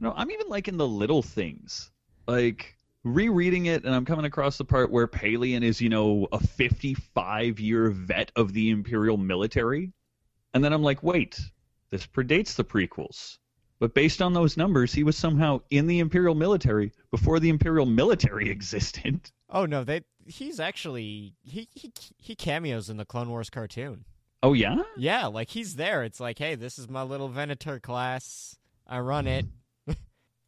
No, I'm even liking the little things. Like rereading it, and I'm coming across the part where Pellaeon is, you know, a 55 year vet of the Imperial military. And then I'm like, wait, this predates the prequels. But based on those numbers, he was somehow in the Imperial military before the Imperial military existed. Oh no, they he's actually he he he cameos in the Clone Wars cartoon. Oh yeah? Yeah, like he's there. It's like, hey, this is my little Venator class. I run it.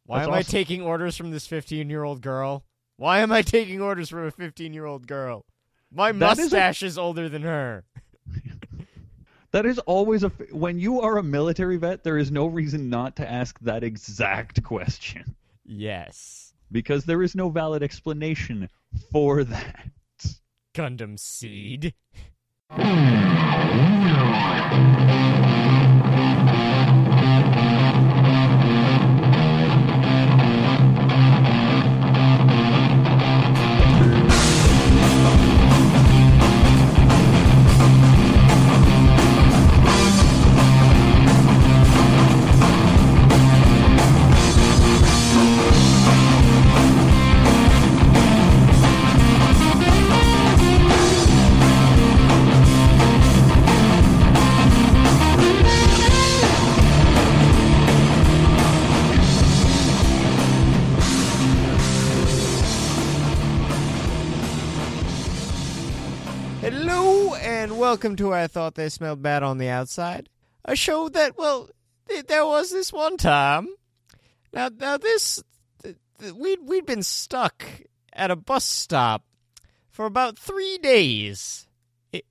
Why That's am I taking orders from this 15 year old girl? Why am I taking orders from a 15 year old girl? My That is a- mustache is older than her. That is always a f- when you are a military vet, there is no reason not to ask that exact question Yes. because there is no valid explanation for that. Gundam Seed. welcome to I Thought They Smelled Bad on the Outside. A show that, well, th- there was this one time. Now, now this, th- th- we'd, we'd been stuck at a bus stop for about three days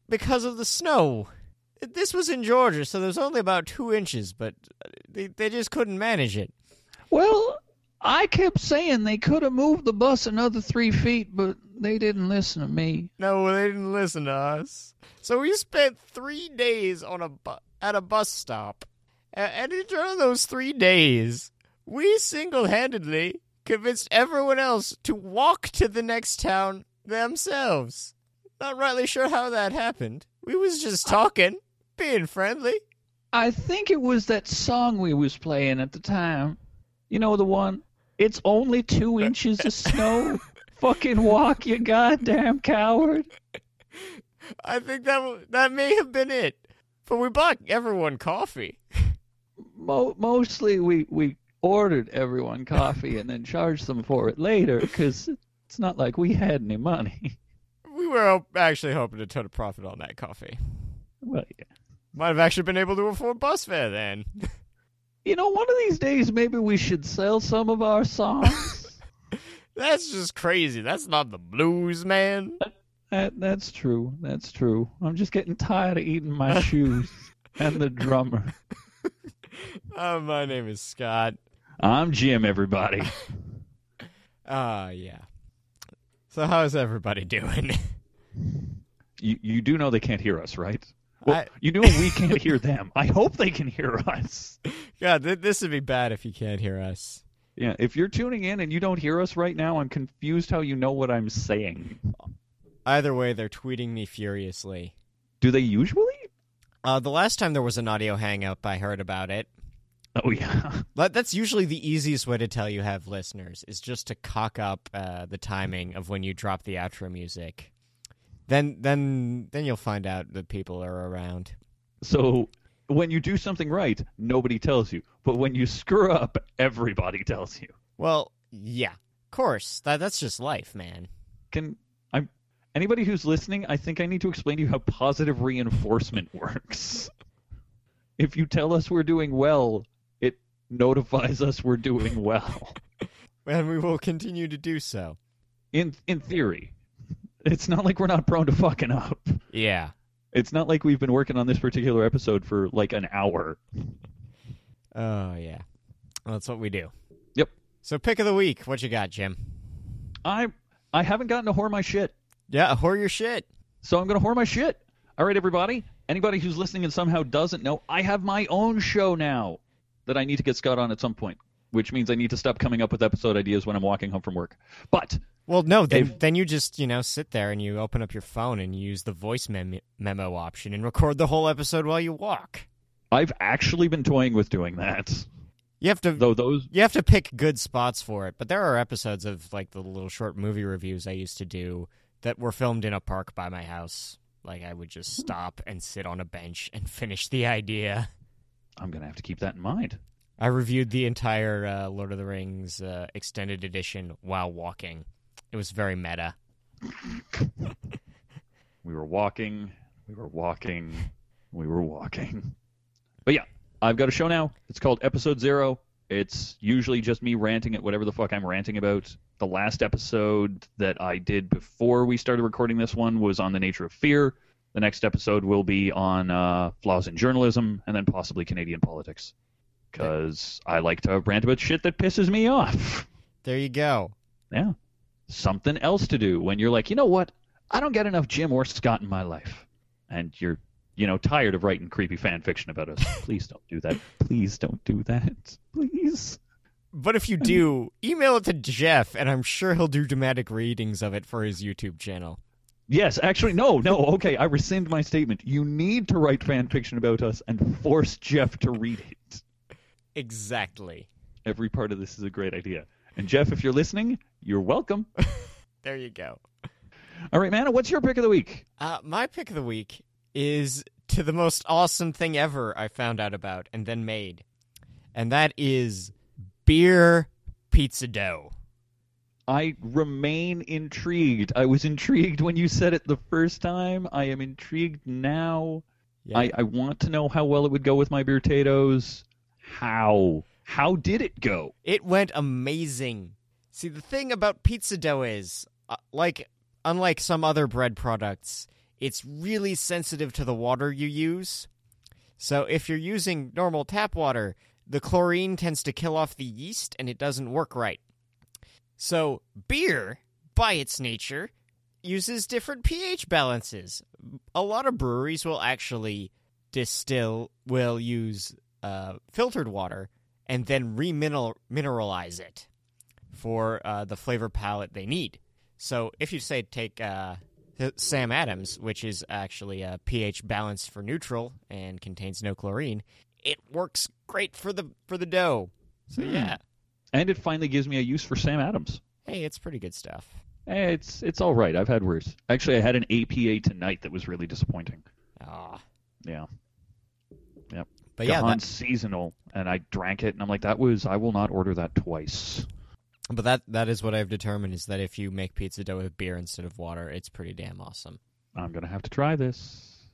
because of the snow. This was in Georgia, so there was only about two inches, but uh, they, they just couldn't manage it. Well, I kept saying they could have moved the bus another three feet, but they didn't listen to me. No, they didn't listen to us. So we spent three days on a bu- at a bus stop, and during those three days, we single-handedly convinced everyone else to walk to the next town themselves. Not rightly sure how that happened. We was just talking, being friendly. I think it was that song we was playing at the time. You know the one? It's only two inches of snow. Fucking walk, you goddamn coward. I think that that may have been it. But we bought everyone coffee. Mo- mostly we, we ordered everyone coffee and then charged them for it later because it's not like we had any money. We were actually hoping to turn a profit on that coffee. Well, yeah. Might have actually been able to afford bus fare then. You know, one of these days maybe we should sell some of our songs. That's just crazy. That's not the blues, man. that, that's true. That's true. I'm just getting tired of eating my shoes and the drummer. Uh, my name is Scott. I'm Jim, everybody. Ah, yeah. So how's everybody doing? You you do know they can't hear us, right? Well, I- you know we can't hear them. I hope they can hear us. God, th- this would be bad if you can't hear us. Yeah, if you're tuning in and you don't hear us right now, I'm confused how you know what I'm saying. Either way, they're tweeting me furiously. Do they usually? Uh, the last time there was an audio hang-up, I heard about it. Oh yeah. But that's usually the easiest way to tell you have listeners is just to cock up uh, the timing of when you drop the outro music. Then, then, then you'll find out that people are around. So when you do something right, nobody tells you. But when you screw up, everybody tells you. Well, yeah, of course. That that's just life, man. Can I'm anybody who's listening, I think I need to explain to you how positive reinforcement works. if you tell us we're doing well, it notifies us we're doing well. And we will continue to do so. In in theory. It's not like we're not prone to fucking up. Yeah. It's not like we've been working on this particular episode for like an hour. Oh yeah. Well, that's what we do. Yep. So pick of the week. What you got, Jim? I I haven't gotten to whore my shit. Yeah, whore your shit. So I'm going to whore my shit. All right, everybody. Anybody who's listening and somehow doesn't know, I have my own show now that I need to get Scott on at some point, which means I need to stop coming up with episode ideas when I'm walking home from work. But Well, no, then If- then you just you know sit there and you open up your phone and use the voice mem- memo option and record the whole episode while you walk. I've actually been toying with doing that. You have to Though those you have to pick good spots for it. But there are episodes of like the little short movie reviews I used to do that were filmed in a park by my house. Like I would just hmm. stop and sit on a bench and finish the idea. I'm gonna have to keep that in mind. I reviewed the entire uh, Lord of the Rings uh, extended edition while walking. It was very meta. We were walking, we were walking, we were walking. But yeah, I've got a show now. It's called Episode Zero. It's usually just me ranting at whatever the fuck I'm ranting about. The last episode that I did before we started recording this one was on the nature of fear. The next episode will be on uh, flaws in journalism and then possibly Canadian politics. Because I like to rant about shit that pisses me off. There you go. Yeah. Something else to do when you're like, you know what? I don't get enough Jim or Scott in my life. And you're, you know, tired of writing creepy fan fiction about us. Please don't do that. Please don't do that. Please. But if you do, email it to Jeff, and I'm sure he'll do dramatic readings of it for his YouTube channel. Yes, actually, no, no. Okay, I rescind my statement. You need to write fan fiction about us and force Jeff to read it. Exactly. Every part of this is a great idea. And Jeff, if you're listening, you're welcome. There you go. All right, Manna, what's your pick of the week? Uh, my pick of the week is to the most awesome thing ever I found out about and then made, and that is beer pizza dough. I remain intrigued. I was intrigued when you said it the first time. I am intrigued now. Yeah. I, I want to know how well it would go with my beer potatoes. How? How did it go? It went amazing. See, the thing about pizza dough is, uh, like, unlike some other bread products, it's really sensitive to the water you use. So if you're using normal tap water, the chlorine tends to kill off the yeast and it doesn't work right. So beer, by its nature, uses different pH balances. A lot of breweries will actually distill, will use uh, filtered water and then remineralize it for uh, the flavor palette they need. So if you say take uh, Sam Adams, which is actually a pH balance for neutral and contains no chlorine, it works great for the for the dough. So Hmm. yeah, And it finally gives me a use for Sam Adams. hey, it's pretty good stuff. Eh, It's it's all right. I've had worse. Actually, I had an APA tonight that was really disappointing. Ah, Yeah, but yeah, Gahan that, seasonal, and I drank it, and I'm like, that was. I will not order that twice. but that that is what I've determined is that if you make pizza dough with beer instead of water, it's pretty damn awesome. I'm gonna have to try this.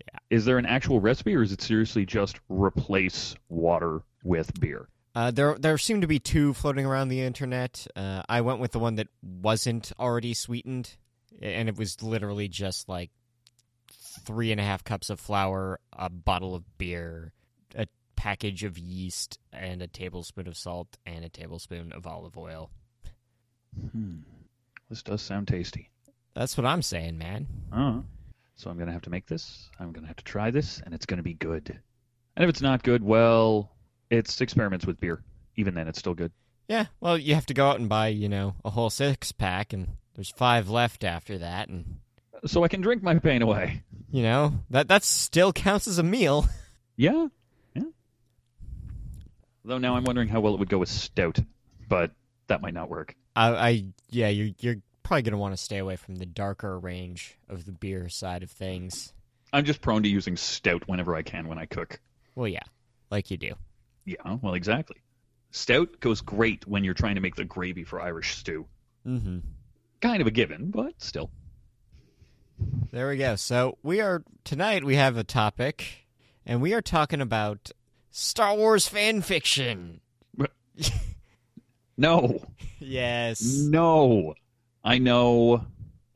Yeah. Is there an actual recipe, or is it seriously just replace water with beer? Uh, there, there seem to be two floating around the internet. Uh, I went with the one that wasn't already sweetened, and it was literally just like three and a half cups of flour, a bottle of beer, a package of yeast, and a tablespoon of salt and a tablespoon of olive oil. Hmm. This does sound tasty. That's what I'm saying, man. Uh, so I'm gonna have to make this. I'm gonna have to try this, and it's gonna be good. And if it's not good, well, it's experiments with beer. Even then, it's still good. Yeah, well, you have to go out and buy, you know, a whole six pack, and there's five left after that, and So I can drink my pain away. you know that that still counts as a meal. Yeah. Though now I'm wondering how well it would go with stout, but that might not work. I, I yeah, you're you're probably gonna want to stay away from the darker range of the beer side of things. I'm just prone to using stout whenever I can when I cook. Well, yeah, like you do. Yeah, well, exactly. Stout goes great when you're trying to make the gravy for Irish stew. Mm-hmm. Kind of a given, but still. There we go. So we are tonight. We have a topic, and we are talking about Star Wars fan fiction. No, Yes. no. I know.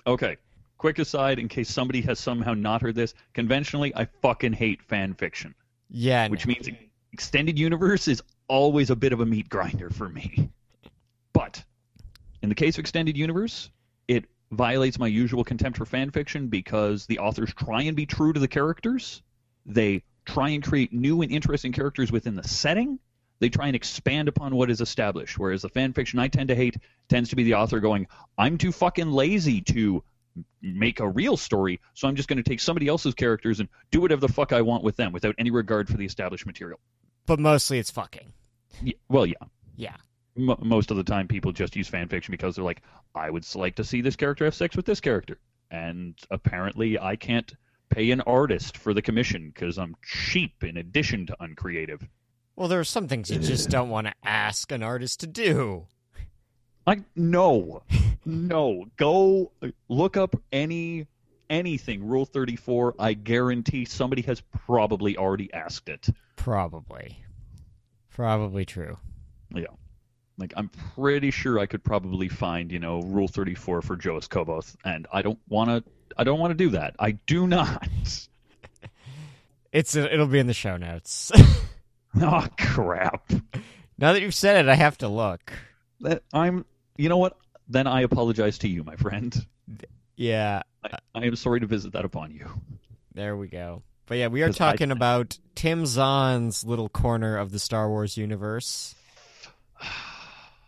Okay, quick aside in case somebody has somehow not heard this. Conventionally, I fucking hate fan fiction, Yeah. which no. means extended universe is always a bit of a meat grinder for me. But in the case of extended universe, it violates my usual contempt for fan fiction because the authors try and be true to the characters. They try and create new and interesting characters within the setting. They try and expand upon what is established. Whereas the fan fiction I tend to hate tends to be the author going, I'm too fucking lazy to make a real story, so I'm just going to take somebody else's characters and do whatever the fuck I want with them without any regard for the established material. but mostly it's fucking. Y- well, yeah. Yeah. M- most of the time, people just use fan fiction because they're like, I would like to see this character have sex with this character, and apparently, I can't pay an artist for the commission because I'm cheap in addition to uncreative. Well, there are some things you just don't want to ask an artist to do. Like no, no. Go look up any anything. Rule thirty four. I guarantee somebody has probably already asked it. Probably. Probably true. Yeah. Like I'm pretty sure I could probably find, you know, Rule 34 for Joruus C'baoth, and I don't want to. I don't want to do that. I do not. It's it'll be in the show notes. oh crap. now that you've said it, I have to look. That I'm. You know what? Then I apologize to you, my friend. Yeah, I, I am sorry to visit that upon you. there we go. But yeah, we are 'Cause I- talking about Tim Zahn's little corner of the Star Wars universe,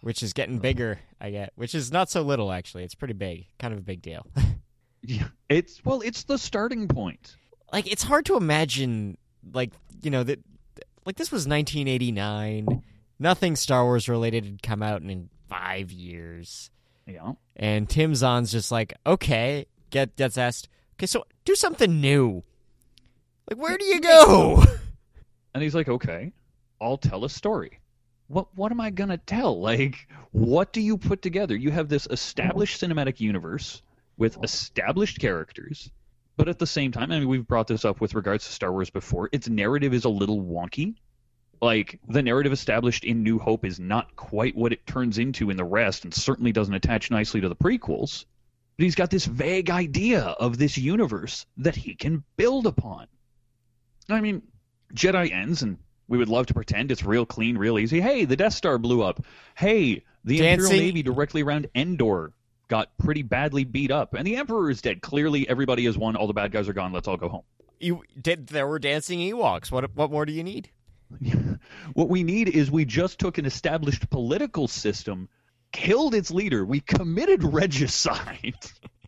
which is getting bigger. I get, which is not so little actually. It's pretty big, kind of a big deal. Yeah. It's well, it's the starting point. like it's hard to imagine like you know that like this was 1989 nothing star wars related had come out in five years Yeah. and tim zahn's just like okay get gets asked okay so do something new like where do you go And he's like, "Okay, I'll tell a story." What what am I gonna tell? Like, what do you put together? You have this established cinematic universe with established characters, but at the same time, I mean, we've brought this up with regards to Star Wars before. Its narrative is a little wonky. Like the narrative established in New Hope is not quite what it turns into in the rest, and certainly doesn't attach nicely to the prequels. But he's got this vague idea of this universe that he can build upon. I mean, Jedi ends, and we would love to pretend it's real clean, real easy. Hey, the Death Star blew up. Hey, the Imperial Navy directly around Endor got pretty badly beat up, and the Emperor is dead. Clearly, everybody has won. All the bad guys are gone. Let's all go home. you did there were dancing ewoks what what more do you need what we need is we just took an established political system, killed its leader, we committed regicide,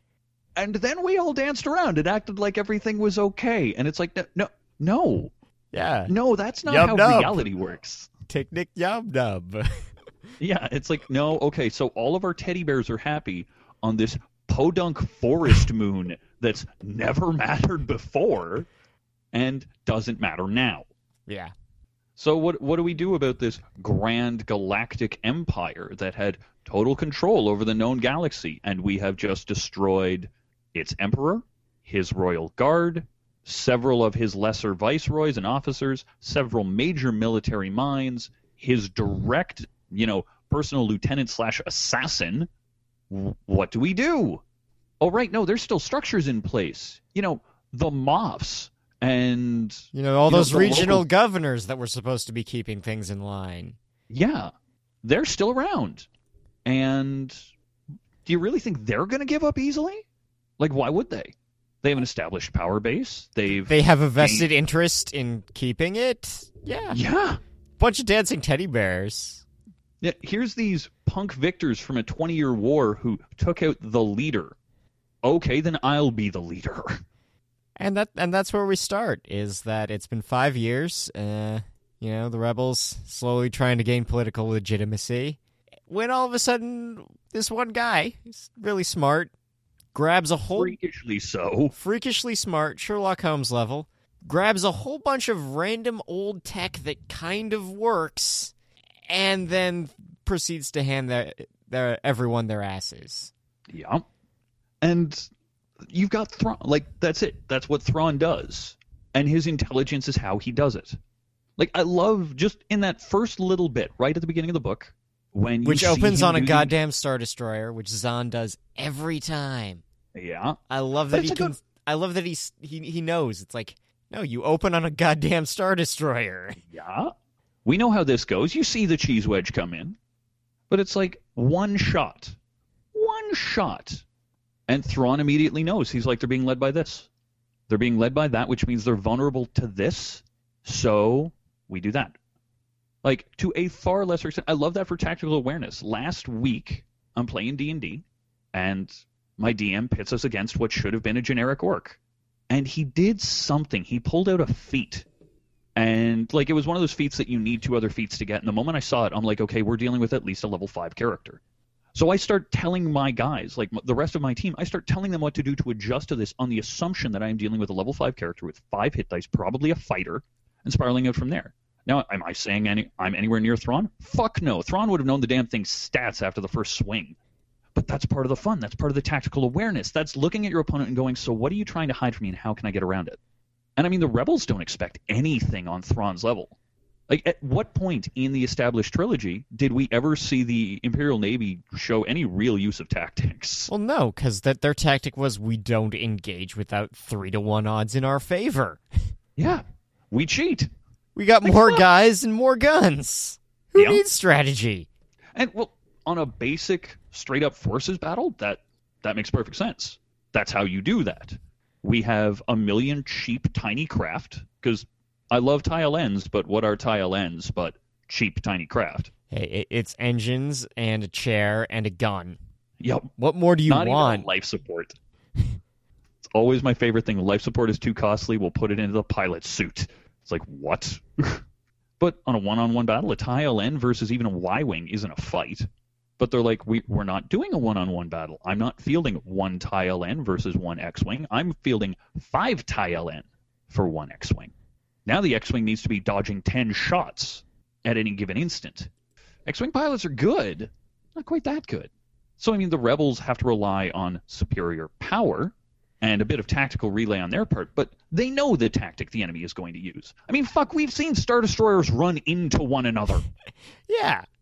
and then we all danced around and acted like everything was okay. And it's like, no, no, no, yeah no that's not Yub how nub. reality works. picnic yum nub Yeah, it's like, no, okay, so all of our teddy bears are happy on this podunk forest moon that's never mattered before and doesn't matter now. yeah So what what do we do about this grand galactic empire that had total control over the known galaxy and we have just destroyed its emperor, his royal guard, several of his lesser viceroys and officers, several major military minds, his direct, you know, personal lieutenant slash assassin. What do we do? Oh right, no, there's still structures in place. You know, the Moffs and you know all You those the regional local- governors that were supposed to be keeping things in line Yeah, they're still around. And do you really think they're going to give up easily? Like, why would they? They have an established power base. They've. they have a vested interest in keeping it yeah yeah. bunch of dancing teddy bears. Here's these punk victors from a 20 year war who took out the leader. Okay, then I'll be the leader. and that and that's where we start is that it's been five years uh you know the rebels slowly trying to gain political legitimacy when all of a sudden this one guy he's really smart grabs a whole Freakishly so. freakishly smart sherlock holmes level grabs a whole bunch of random old tech that kind of works and then proceeds to hand their, their everyone their asses Yeah. And you've got Thrawn. Like, that's it. That's what Thrawn does. And his intelligence is how he does it. Like, I love just in that first little bit, right at the beginning of the book, when you which opens on a goddamn star destroyer which zahn does every time Yeah. I love that he can. good- I love that he's he he knows. It's like no, you open on a goddamn star destroyer. Yeah. We know how this goes. You see the cheese wedge come in. But it's like one shot. One shot. And Thrawn immediately knows. He's like, they're being led by this. They're being led by that, which means they're vulnerable to this. So we do that. Like to a far lesser extent. I love that for tactical awareness. Last week, I'm playing D&D, and my DM pits us against what should have been a generic orc. And he did something. He pulled out a feat And like it was one of those feats that you need two other feats to get. And the moment I saw it, I'm like, okay, we're dealing with at least a level five character. So I start telling my guys, like the rest of my team, I start telling them what to do to adjust to this on the assumption that I am dealing with a level five character with five hit dice, probably a fighter, and spiraling out from there. Now, am I saying any, I'm anywhere near Thrawn? Fuck no. Thrawn would have known the damn thing's stats after the first swing. But that's part of the fun. That's part of the tactical awareness. That's looking at your opponent and going, so what are you trying to hide from me and how can I get around it? And I mean, the rebels don't expect anything on Thrawn's level. Like, at what point in the established trilogy did we ever see the Imperial Navy show any real use of tactics? Well, no, because that their tactic was we don't engage without three to one odds in our favor. Yeah, we cheat. We got Like, more fuck. guys and more guns. Who Yeah. needs strategy? And well, on a basic straight up forces battle, that that makes perfect sense. That's how you do that. We have a million cheap tiny craft because I love tile ends, but what are tile ends but cheap tiny craft? Hey, it's engines and a chair and a gun. Yep, What more do you not want? even life support. it's always my favorite thing. Life support is too costly. We'll put it into the pilot suit. It's like what? but on a one-on-one battle, a tile end versus even a Y-wing isn't a fight. But they're like, we, we're not doing a one-on-one battle. I'm not fielding one tile N versus one X-wing. I'm fielding five tile N for one X-wing. Now the X-wing needs to be dodging ten shots at any given instant. X-wing pilots are good, not quite that good. So I mean, the rebels have to rely on superior power and a bit of tactical relay on their part, but they know the tactic the enemy is going to use. I mean, fuck, we've seen star destroyers run into one another. Yeah.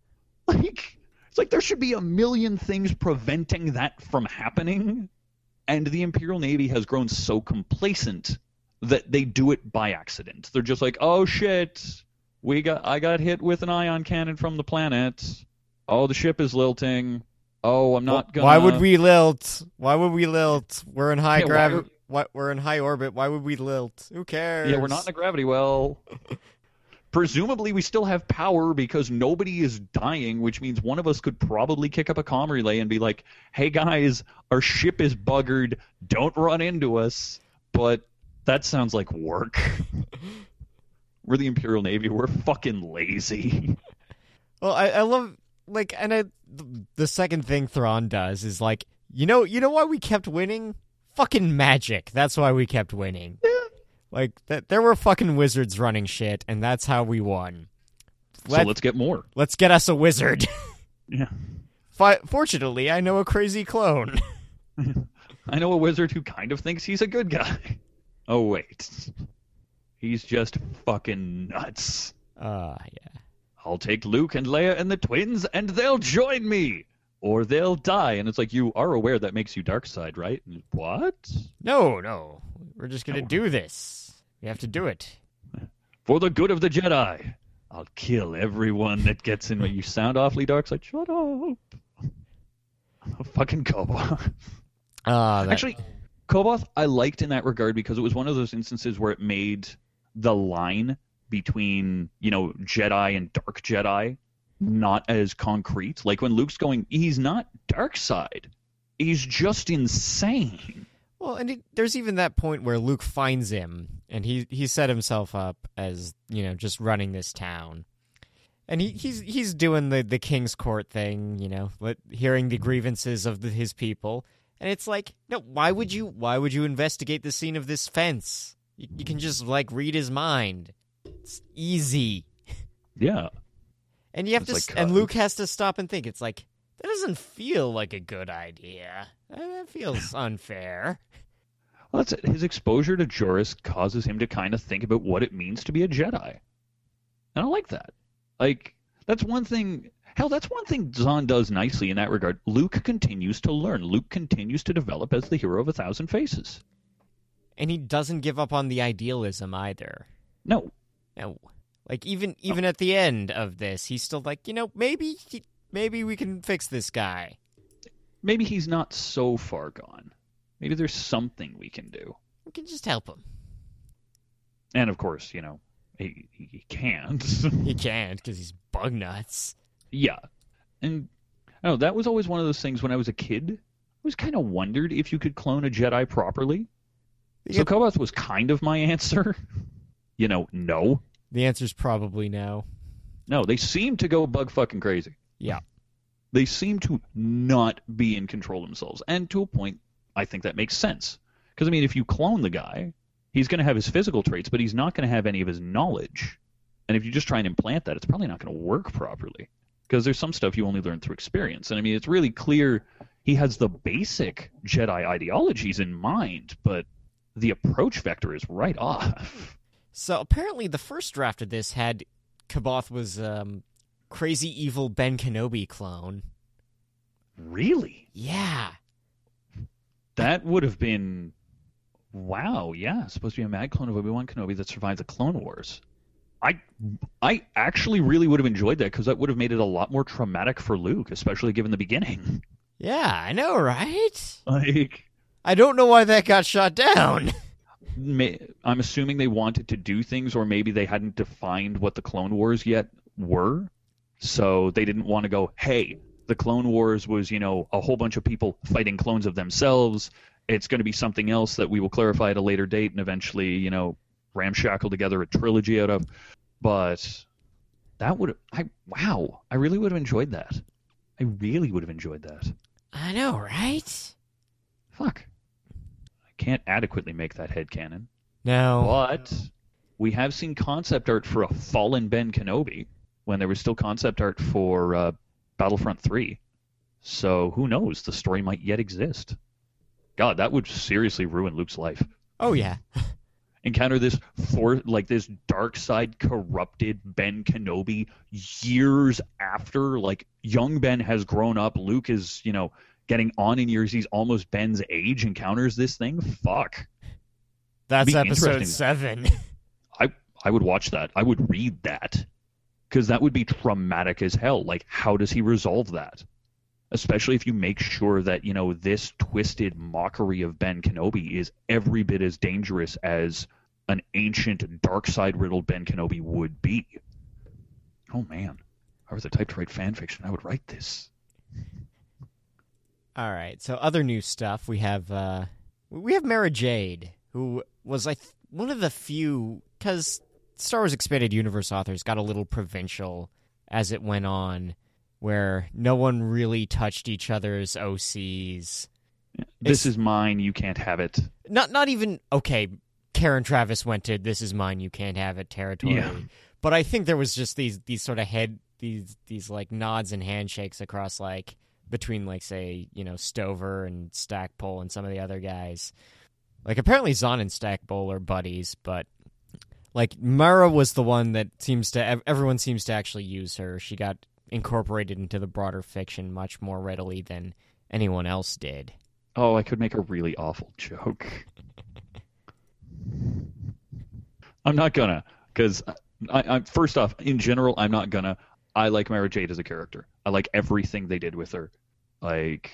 Like, it's like there should be a million things preventing that from happening, and the Imperial Navy has grown so complacent that they do it by accident. They're just like, oh shit, we got I got hit with an ion cannon from the planet. Oh, the ship is lilting. Oh, I'm not gonna. Why would we lilt? Why would we lilt? We're in high Yeah, gravity. What? We're in high orbit. Why would we lilt? Who cares? Yeah, we're not in a gravity well. Presumably, we still have power because nobody is dying, which means one of us could probably kick up a comm relay and be like, "Hey guys, our ship is buggered. Don't run into us." But that sounds like work. we're the Imperial Navy. We're fucking lazy. Well, I, I love like, and I, the, the second thing Thrawn does is like, you know, you know why we kept winning? Fucking magic. That's why we kept winning. Like that, there were fucking wizards running shit, and that's how we won. so Let, let's get more. let's get us a wizard. Yeah. Fi- Fortunately, I know a crazy clone. I know a wizard who kind of thinks he's a good guy. Oh wait, he's just fucking nuts. Uh, yeah. I'll take Luke and Leia and the twins, and they'll join me, or they'll die. And it's like you are aware that makes you dark side, right? What? No, no. We're just gonna No. do this. We have to do it. For the good of the Jedi, I'll kill everyone that gets in. When you sound awfully dark side. Shut up. Fucking C'baoth. Uh, that- Actually, C'baoth I liked in that regard because it was one of those instances where it made the line between you know Jedi and Dark Jedi not as concrete. Like when Luke's going, he's not dark side. He's just insane. Well, and it, there's even that point where Luke finds him, and he he set himself up as you know just running this town, and he he's he's doing the the king's court thing, you know, let, hearing the grievances of the, his people, and it's like, no, why would you why would you investigate the scene of this fence? You, you can just like read his mind. It's easy, Yeah. and you have It's to, like, and uh, Luke has to stop and think. It's like that doesn't feel like a good idea. That feels unfair. Well, that's it. His exposure to Joruus causes him to kind of think about what it means to be a Jedi. And I like that. Like, that's one thing. Hell, that's one thing Zahn does nicely in that regard. Luke continues to learn. Luke continues to develop as the hero of a thousand faces. and he doesn't give up on the idealism either. No, No, like even even at the end of this, he's still like, you know, maybe he, maybe we can fix this guy. maybe he's not so far gone. Maybe there's something we can do. We can just help him. And of course, you know, he, he can't. He can't because he's bug nuts. Yeah. And I know, that was always one of those things when I was a kid. I was kind of wondered if you could clone a Jedi properly. So Yeah. C'baoth was kind of my answer. you know, no. The answer's probably no. No, they seem to go bug fucking crazy. Yeah. They seem to not be in control themselves. And to a point, I think that makes sense. Because, I mean, if you clone the guy, he's going to have his physical traits, but he's not going to have any of his knowledge. And if you just try and implant that, it's probably not going to work properly. Because there's some stuff you only learn through experience. And, I mean, it's really clear he has the basic Jedi ideologies in mind, but the approach vector is right off. So apparently, the first draft of this had C'baoth was um, crazy evil Ben Kenobi clone. Really? Yeah. That would have been wow, yeah, supposed to be a mad clone of Obi-Wan Kenobi that survived the Clone Wars. I I actually really would have enjoyed that because that would have made it a lot more traumatic for Luke, especially given the beginning. Yeah, I know, right? Like I don't know why that got shot down. may, I'm assuming they wanted to do things or maybe they hadn't defined what the Clone Wars yet were. So they didn't want to go, "Hey, the Clone Wars was, you know, a whole bunch of people fighting clones of themselves. It's going to be something else that we will clarify at a later date and eventually, you know, ramshackle together a trilogy out of." But that would I wow, I really would have enjoyed that. I really would have enjoyed that. I know, right? Fuck. I can't adequately make that head canon. No. But we have seen concept art for a fallen Ben Kenobi when there was still concept art for uh, Battlefront 3. So who knows? The story might yet exist. God, that would seriously ruin Luke's life. Oh yeah. Encounter this for like this dark side corrupted Ben Kenobi years after like young Ben has grown up, Luke is, you know, getting on in years, he's almost Ben's age, encounters this thing. Fuck. That's episode seven. I I would watch that. I would read that because that would be traumatic as hell. Like, how does he resolve that? Especially if you make sure that you know this twisted mockery of Ben Kenobi is every bit as dangerous as an ancient dark side riddled Ben Kenobi would be. Oh man, if I was the type to write fan fiction, I would write this. All right. So other new stuff we have. uh We have Mara Jade, who was like one of the few because Star Wars Expanded Universe authors got a little provincial as it went on, where no one really touched each other's OCs. This It's- is mine. You can't have it. Not not even okay. Karen Traviss went to "This is mine, you can't have it" territory. Yeah. But I think there was just these these sort of head these these like nods and handshakes across like between like say you know Stover and Stackpole and some of the other guys. Like apparently Zahn and Stackpole are buddies, but like Mara was the one that seems to everyone seems to actually use her. She got incorporated into the broader fiction much more readily than anyone else did. Oh, I could make a really awful joke. I'm not gonna, because I, I, first off, in general, I'm not gonna. I like Mara Jade as a character. I like everything they did with her, like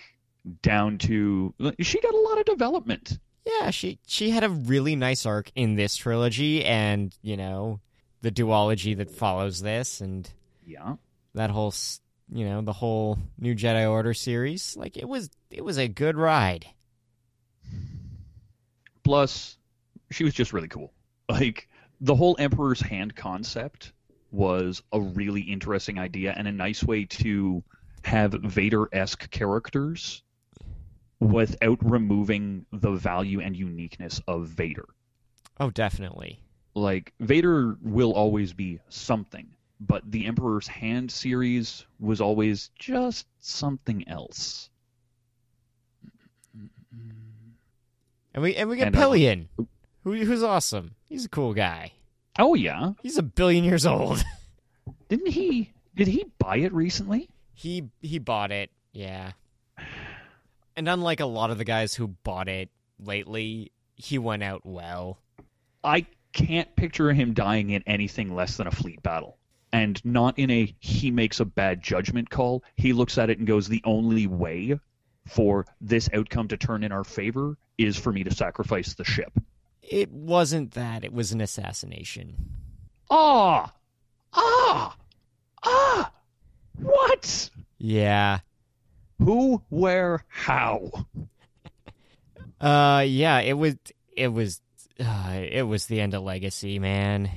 down to she got a lot of development. Yeah, she she had a really nice arc in this trilogy, and you know the duology that follows this, and Yeah, that whole you know the whole New Jedi Order series. Like it was it was a good ride. plus she was just really cool. Like the whole Emperor's Hand concept was a really interesting idea and a nice way to have Vader-esque characters without removing the value and uniqueness of Vader. Oh, definitely. Like Vader will always be something, but the Emperor's Hand series was always just something else. And we and we get And, uh, who who's awesome. He's a cool guy. Oh yeah, He's a billion years old. didn't he? Did he buy it recently? he he bought it. Yeah. And unlike a lot of the guys who bought it lately, he went out well. I can't picture him dying in anything less than a fleet battle. And not in a he makes a bad judgment call. He looks at it and goes, the only way for this outcome to turn in our favor is for me to sacrifice the ship. It wasn't that. It was an assassination. Ah! Ah! Ah! What? Yeah. Who, where, how? Uh yeah, it was it was uh, it was the end of legacy, man.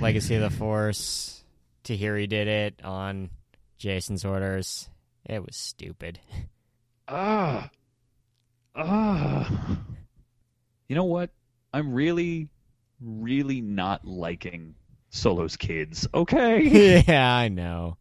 Legacy of the Force. Tahiri did it on Jacen's orders. It was stupid. Ah. Ah. You know what? I'm really, really not liking Solo's kids. Okay. yeah, I know.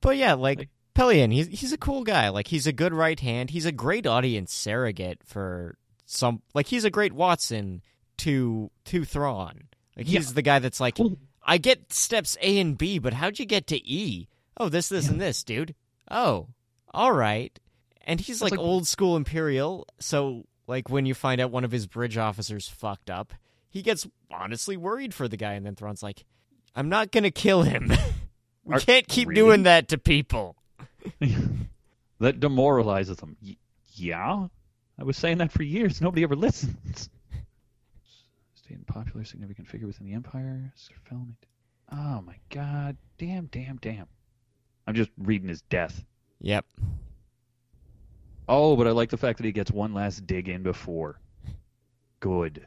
But yeah, like, Like- Pellaeon, he's he's a cool guy. Like he's a good right hand. He's a great audience surrogate for some like he's a great Watson to to Thrawn. Like he's the guy that's like Well- I get steps A and B, but how'd you get to E? Oh, this, this, and this, dude. Oh, all right. And he's like, like- old school Imperial, so like when you find out one of his bridge officers fucked up, he gets honestly worried for the guy, and then Thrawn's like, I'm not gonna kill him. we Are- can't keep really? doing that to people. that demoralizes them. Y- yeah? I was saying that for years. Nobody ever listens. Stayed in popular, significant figure within the Empire. Oh my god. Damn, damn, damn. I'm just reading his death. Yep. Oh, but I like the fact that he gets one last dig in before. Good.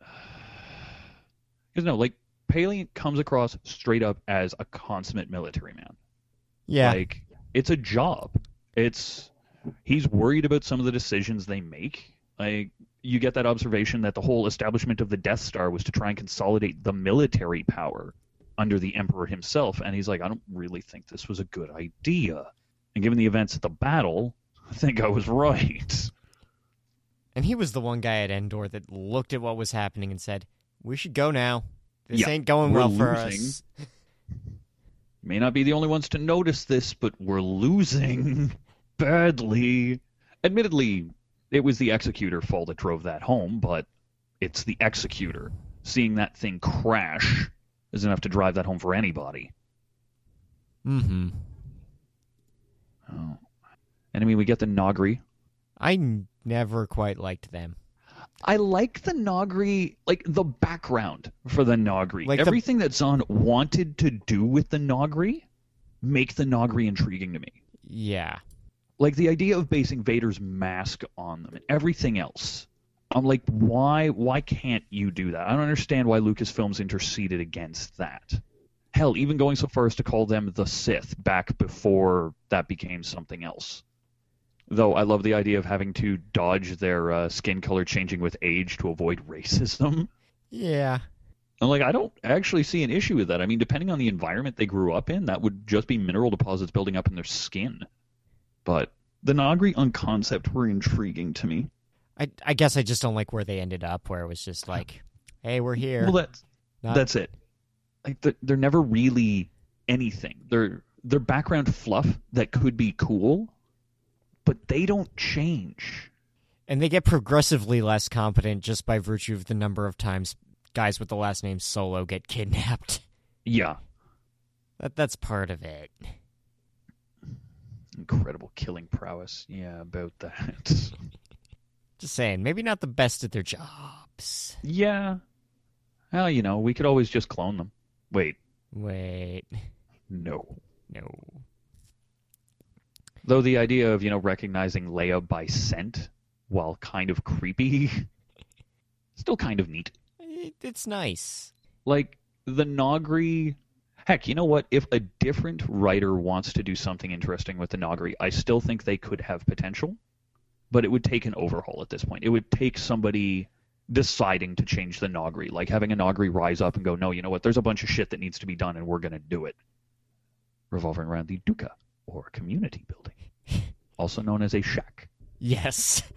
Because no, like Paley comes across straight up as a consummate military man. Yeah. Like it's a job. It's he's worried about some of the decisions they make. Like you get that observation that the whole establishment of the Death Star was to try and consolidate the military power under the Emperor himself, and he's like, I don't really think this was a good idea. And given the events at the battle, I think I was right. and he was the one guy at Endor that looked at what was happening and said, "We should go now. This Yeah, ain't going well for losing. Us." May not be the only ones to notice this, but we're losing badly. Admittedly, it was the executor fall that drove that home, but it's the executor. Seeing that thing crash is enough to drive that home for anybody. Mm-hmm. Oh. And I mean, we get the Noghri. I n- never quite liked them. I like the Noghri, like the background for the Noghri. Like the- Everything that Zahn wanted to do with the Noghri make the Noghri intriguing to me. Yeah. like the idea of basing Vader's mask on them and everything else. I'm like, why? Why can't you do that? I don't understand why Lucasfilms interceded against that. Hell, even going so far as to call them the Sith back before that became something else. Though I love the idea of having to dodge their uh, skin color changing with age to avoid racism. Yeah. I'm like, I don't actually see an issue with that. I mean, depending on the environment they grew up in, that would just be mineral deposits building up in their skin. But the Noghri on concept were intriguing to me. I I guess I just don't like where they ended up, where it was just like, "Hey, we're here." Well, that's Not- that's it. Like they're, they're never really anything. They're they're background fluff that could be cool, but they don't change. and they get progressively less competent just by virtue of the number of times guys with the last name Solo get kidnapped. Yeah, That that's part of it. incredible killing prowess. Yeah, about that. Just saying, maybe not the best at their jobs. yeah. Well, you know, we could always just clone them. Wait, Wait, no. no. Though the idea of, you know, recognizing Leia by scent, while kind of creepy, still kind of neat. It's nice. Like, the Noghri. Heck, you know what? If a different writer wants to do something interesting with the Noghri, I still think they could have potential, but it would take an overhaul at this point. It would take somebody deciding to change the Noghri, like having a Noghri rise up and go, no, you know what? There's a bunch of shit that needs to be done, and we're going to do it. Revolving around the dukha, or community building, also known as a shack. Yes.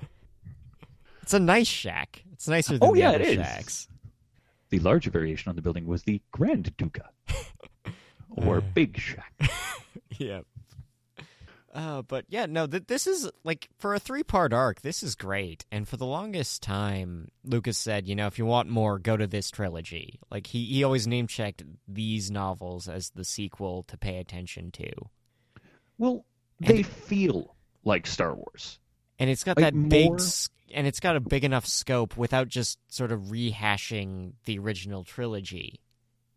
It's a nice shack. It's nicer than Oh, the yeah, other it is. shacks. The larger variation on the building was the Grand dukha, or Uh. Big Shack. yeah. Uh, but yeah, no, th- this is like for a three part arc, this is great. And for the longest time, Lucas said, you know, if you want more, go to this trilogy. Like he, he always name checked these novels as the sequel to pay attention to. Well, And- they feel like Star Wars. And it's got Like, that big more- and it's got a big enough scope without just sort of rehashing the original trilogy.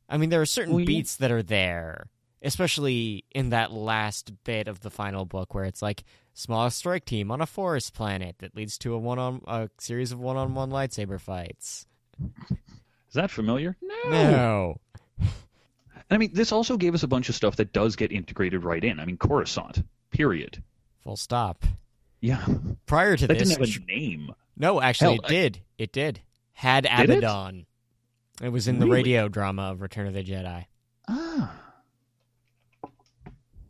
I mean, there are certain Well, yeah. beats that are there, especially in that last bit of the final book where it's like small strike team on a forest planet that leads to a one on a series of one on one lightsaber fights. Is that familiar? No. No. And I mean, this also gave us a bunch of stuff that does get integrated right in. I mean, Coruscant, period. Full stop. Yeah. Prior to That this, didn't have a name. no, actually, Hell, it did. It did. Had Did it? Abaddon. It? was in the Really? radio drama of Return of the Jedi. Ah.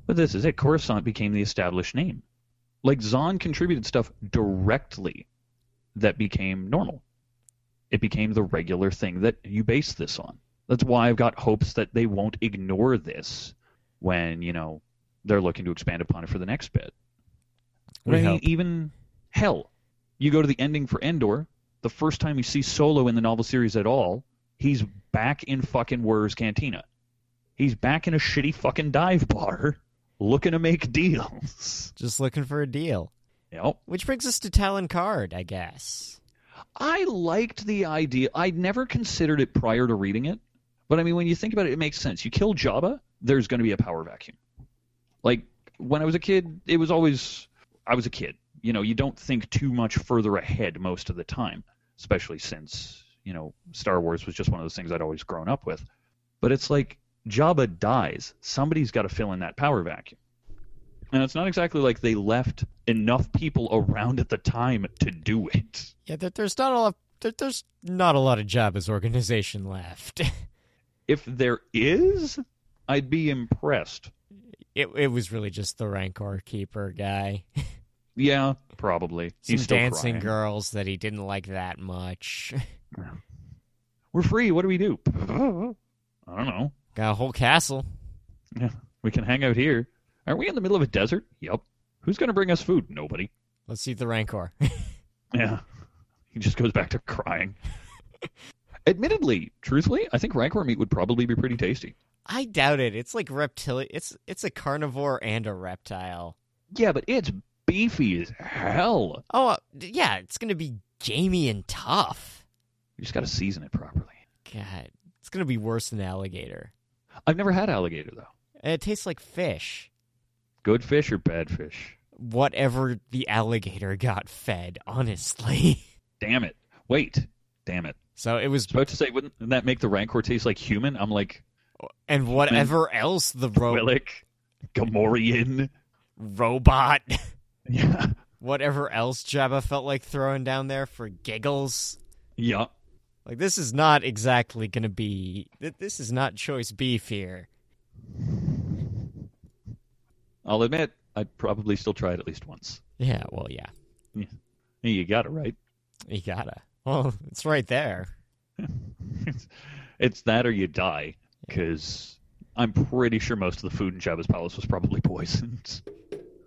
But this is it. Coruscant became the established name. Like Zahn contributed stuff directly that became normal. It became the regular thing that you base this on. That's why I've got hopes that they won't ignore this when, you know, they're looking to expand upon it for the next bit. We I mean, even hell, you go to the ending for Endor, the first time you see Solo in the novel series at all, he's back in fucking Wurr's Cantina. He's back in a shitty fucking dive bar looking to make deals. Just looking for a deal. Yep. Which brings us to Talon Karrde, I guess. I liked the idea. I'd never considered it prior to reading it, but I mean, when you think about it, it makes sense. You kill Jabba, there's going to be a power vacuum. Like when I was a kid, it was always I was a kid. You know, you don't think too much further ahead most of the time, especially since you know Star Wars was just one of those things I'd always grown up with. But it's like Jabba dies, somebody's got to fill in that power vacuum. And it's not exactly like they left enough people around at the time to do it. Yeah, there's not a lot. There's not a lot of Jabba's organization left. if there is, I'd be impressed. it it was really just the Rancor keeper guy. Yeah, probably. Some He's dancing girls that he didn't like that much. We're free. What do we do? I don't know. Got a whole castle. Yeah, we can hang out here. Aren't we in the middle of a desert? Yep. Who's going to bring us food? Nobody. Let's see the Rancor. Yeah. He just goes back to crying. Admittedly, truthfully, I think rancor meat would probably be pretty tasty. I doubt it. It's like reptilian. It's it's a carnivore and a reptile. Yeah, but it's beefy as hell. Oh uh, yeah, it's gonna be gamey and tough. You just got to season it properly. God, it's gonna be worse than alligator. I've never had alligator though. And it tastes like fish. Good fish or bad fish? Whatever the alligator got fed, honestly. Damn it. Wait. Damn it. So it was, I was about to say, wouldn't that make the rancor taste like human? I'm like, and whatever else the ro- Willick, Gamorrean. robot, Yeah. whatever else Jabba felt like throwing down there for giggles. Yeah. Like this is not exactly gonna be. This is not choice beef here. I'll admit, I'd probably still try it at least once. Yeah, well, yeah, Hey, You got it right. you gotta. Well, it's right there. it's, it's that or you die, because I'm pretty sure most of the food in Jabba's palace was probably poisoned.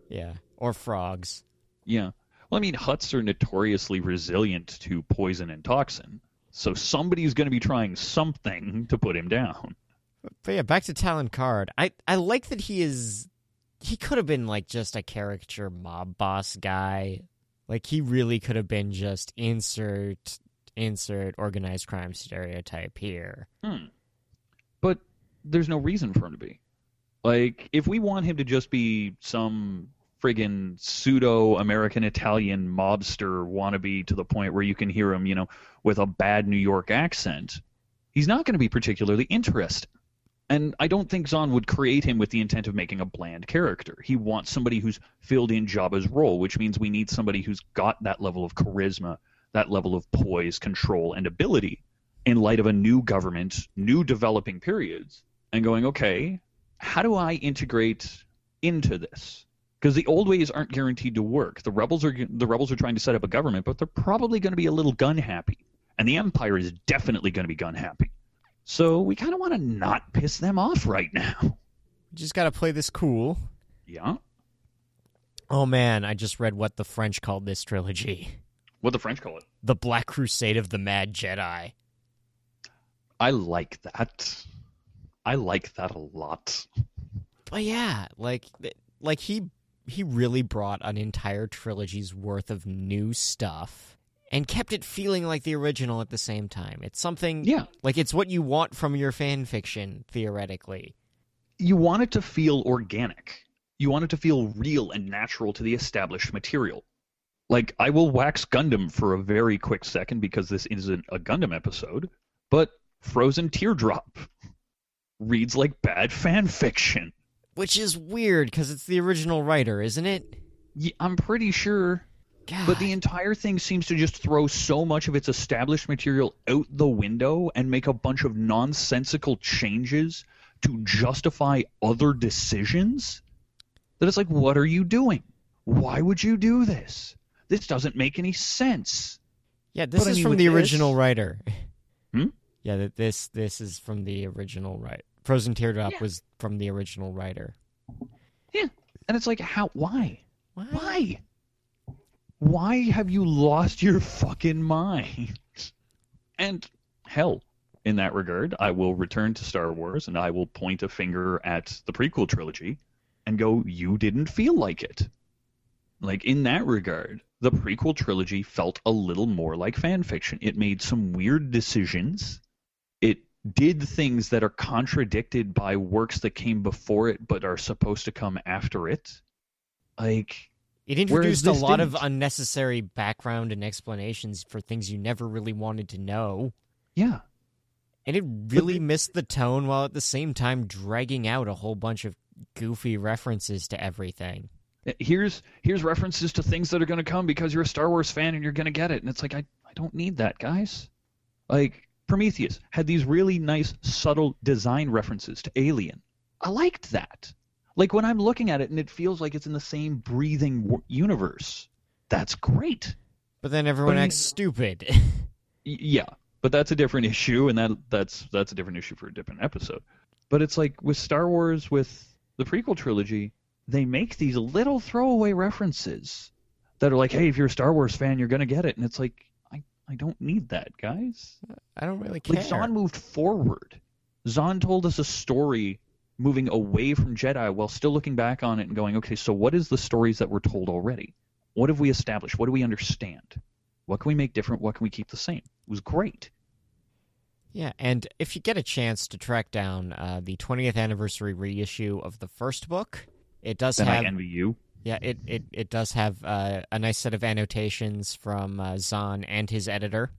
Yeah, or frogs. Yeah. Well, I mean, Hutts are notoriously resilient to poison and toxin, so somebody's going to be trying something to put him down. But yeah, back to Talon Karrde. I I like that he is. He could have been like just a caricature mob boss guy. Like he really could have been just insert insert organized crime stereotype here. Hmm. But there's no reason for him to be. Like, if we want him to just be some friggin' pseudo American Italian mobster wannabe to the point where you can hear him, you know, with a bad New York accent, he's not going to be particularly interesting. And I don't think Zahn would create him with the intent of making a bland character. He wants somebody who's filled in Jabba's role, which means we need somebody who's got that level of charisma, that level of poise, control, and ability in light of a new government, new developing periods, and going, okay, how do I integrate into this? Because the old ways aren't guaranteed to work. The rebels are the rebels are trying to set up a government, but they're probably going to be a little gun happy, and the empire is definitely going to be gun happy. So we kind of want to not piss them off right now. Just gotta play this cool. Yeah. Oh man, I just read what the French called this trilogy: What the French call it. the Black Crusade of the Mad Jedi. I like that. I like that a lot. But yeah, like like he he really brought an entire trilogy's worth of new stuff and kept it feeling like the original at the same time. It's something Yeah. like it's what you want from your fan fiction theoretically. you want it to feel organic. You want it to feel real and natural to the established material. Like, I will wax Gundam for a very quick second because this isn't a Gundam episode, but Frozen Teardrop reads like bad fan fiction. Which is weird because it's the original writer, isn't it? Yeah, I'm pretty sure. God. But the entire thing seems to just throw so much of its established material out the window and make a bunch of nonsensical changes to justify other decisions that it's like, what are you doing? Why would you do this? This doesn't make any sense. yeah, this but I is mean, from the this- original writer. Hmm? Yeah, that this this is from the original writer. Frozen Teardrop Yeah. was from the original writer. Yeah. And it's like, how? Why? What? Why? Why have you lost your fucking mind? And hell, in that regard, I will return to Star Wars and I will point a finger at the prequel trilogy and go, you didn't feel like it. Like, in that regard, the prequel trilogy felt a little more like fan fiction. It made some weird decisions. It did things that are contradicted by works that came before it but are supposed to come after it. Like, It introduced a lot of didn't. unnecessary background and explanations for things you never really wanted to know. yeah. And it really missed the tone while at the same time dragging out a whole bunch of goofy references to everything. Uh, here's here's references to things that are going to come because you're a Star Wars fan and you're going to get it. And it's like I I don't need that, guys. Like Prometheus had these really nice subtle design references to Alien. I liked that. Like when I'm looking at it and it feels like it's in the same breathing w- universe. That's great. But then everyone But acts stupid. Y- yeah, but that's a different issue, and that that's that's a different issue for a different episode. But it's like with Star Wars, with the prequel trilogy, they make these little throwaway references that are like, "Hey, if you're a Star Wars fan, you're gonna get it," and it's like, I I don't need that, guys. I don't really care. Like Zahn moved forward. Zahn told us a story moving away from Jedi while still looking back on it and going, okay, so what is the stories that were told already? What have we established? What do we understand? What can we make different? What can we keep the same? It was great. Yeah, and if you get a chance to track down uh, the 20th anniversary reissue of the first book, it does Then have I envy you. yeah, it it, it does have uh, a nice set of annotations from uh, Zahn and his editor,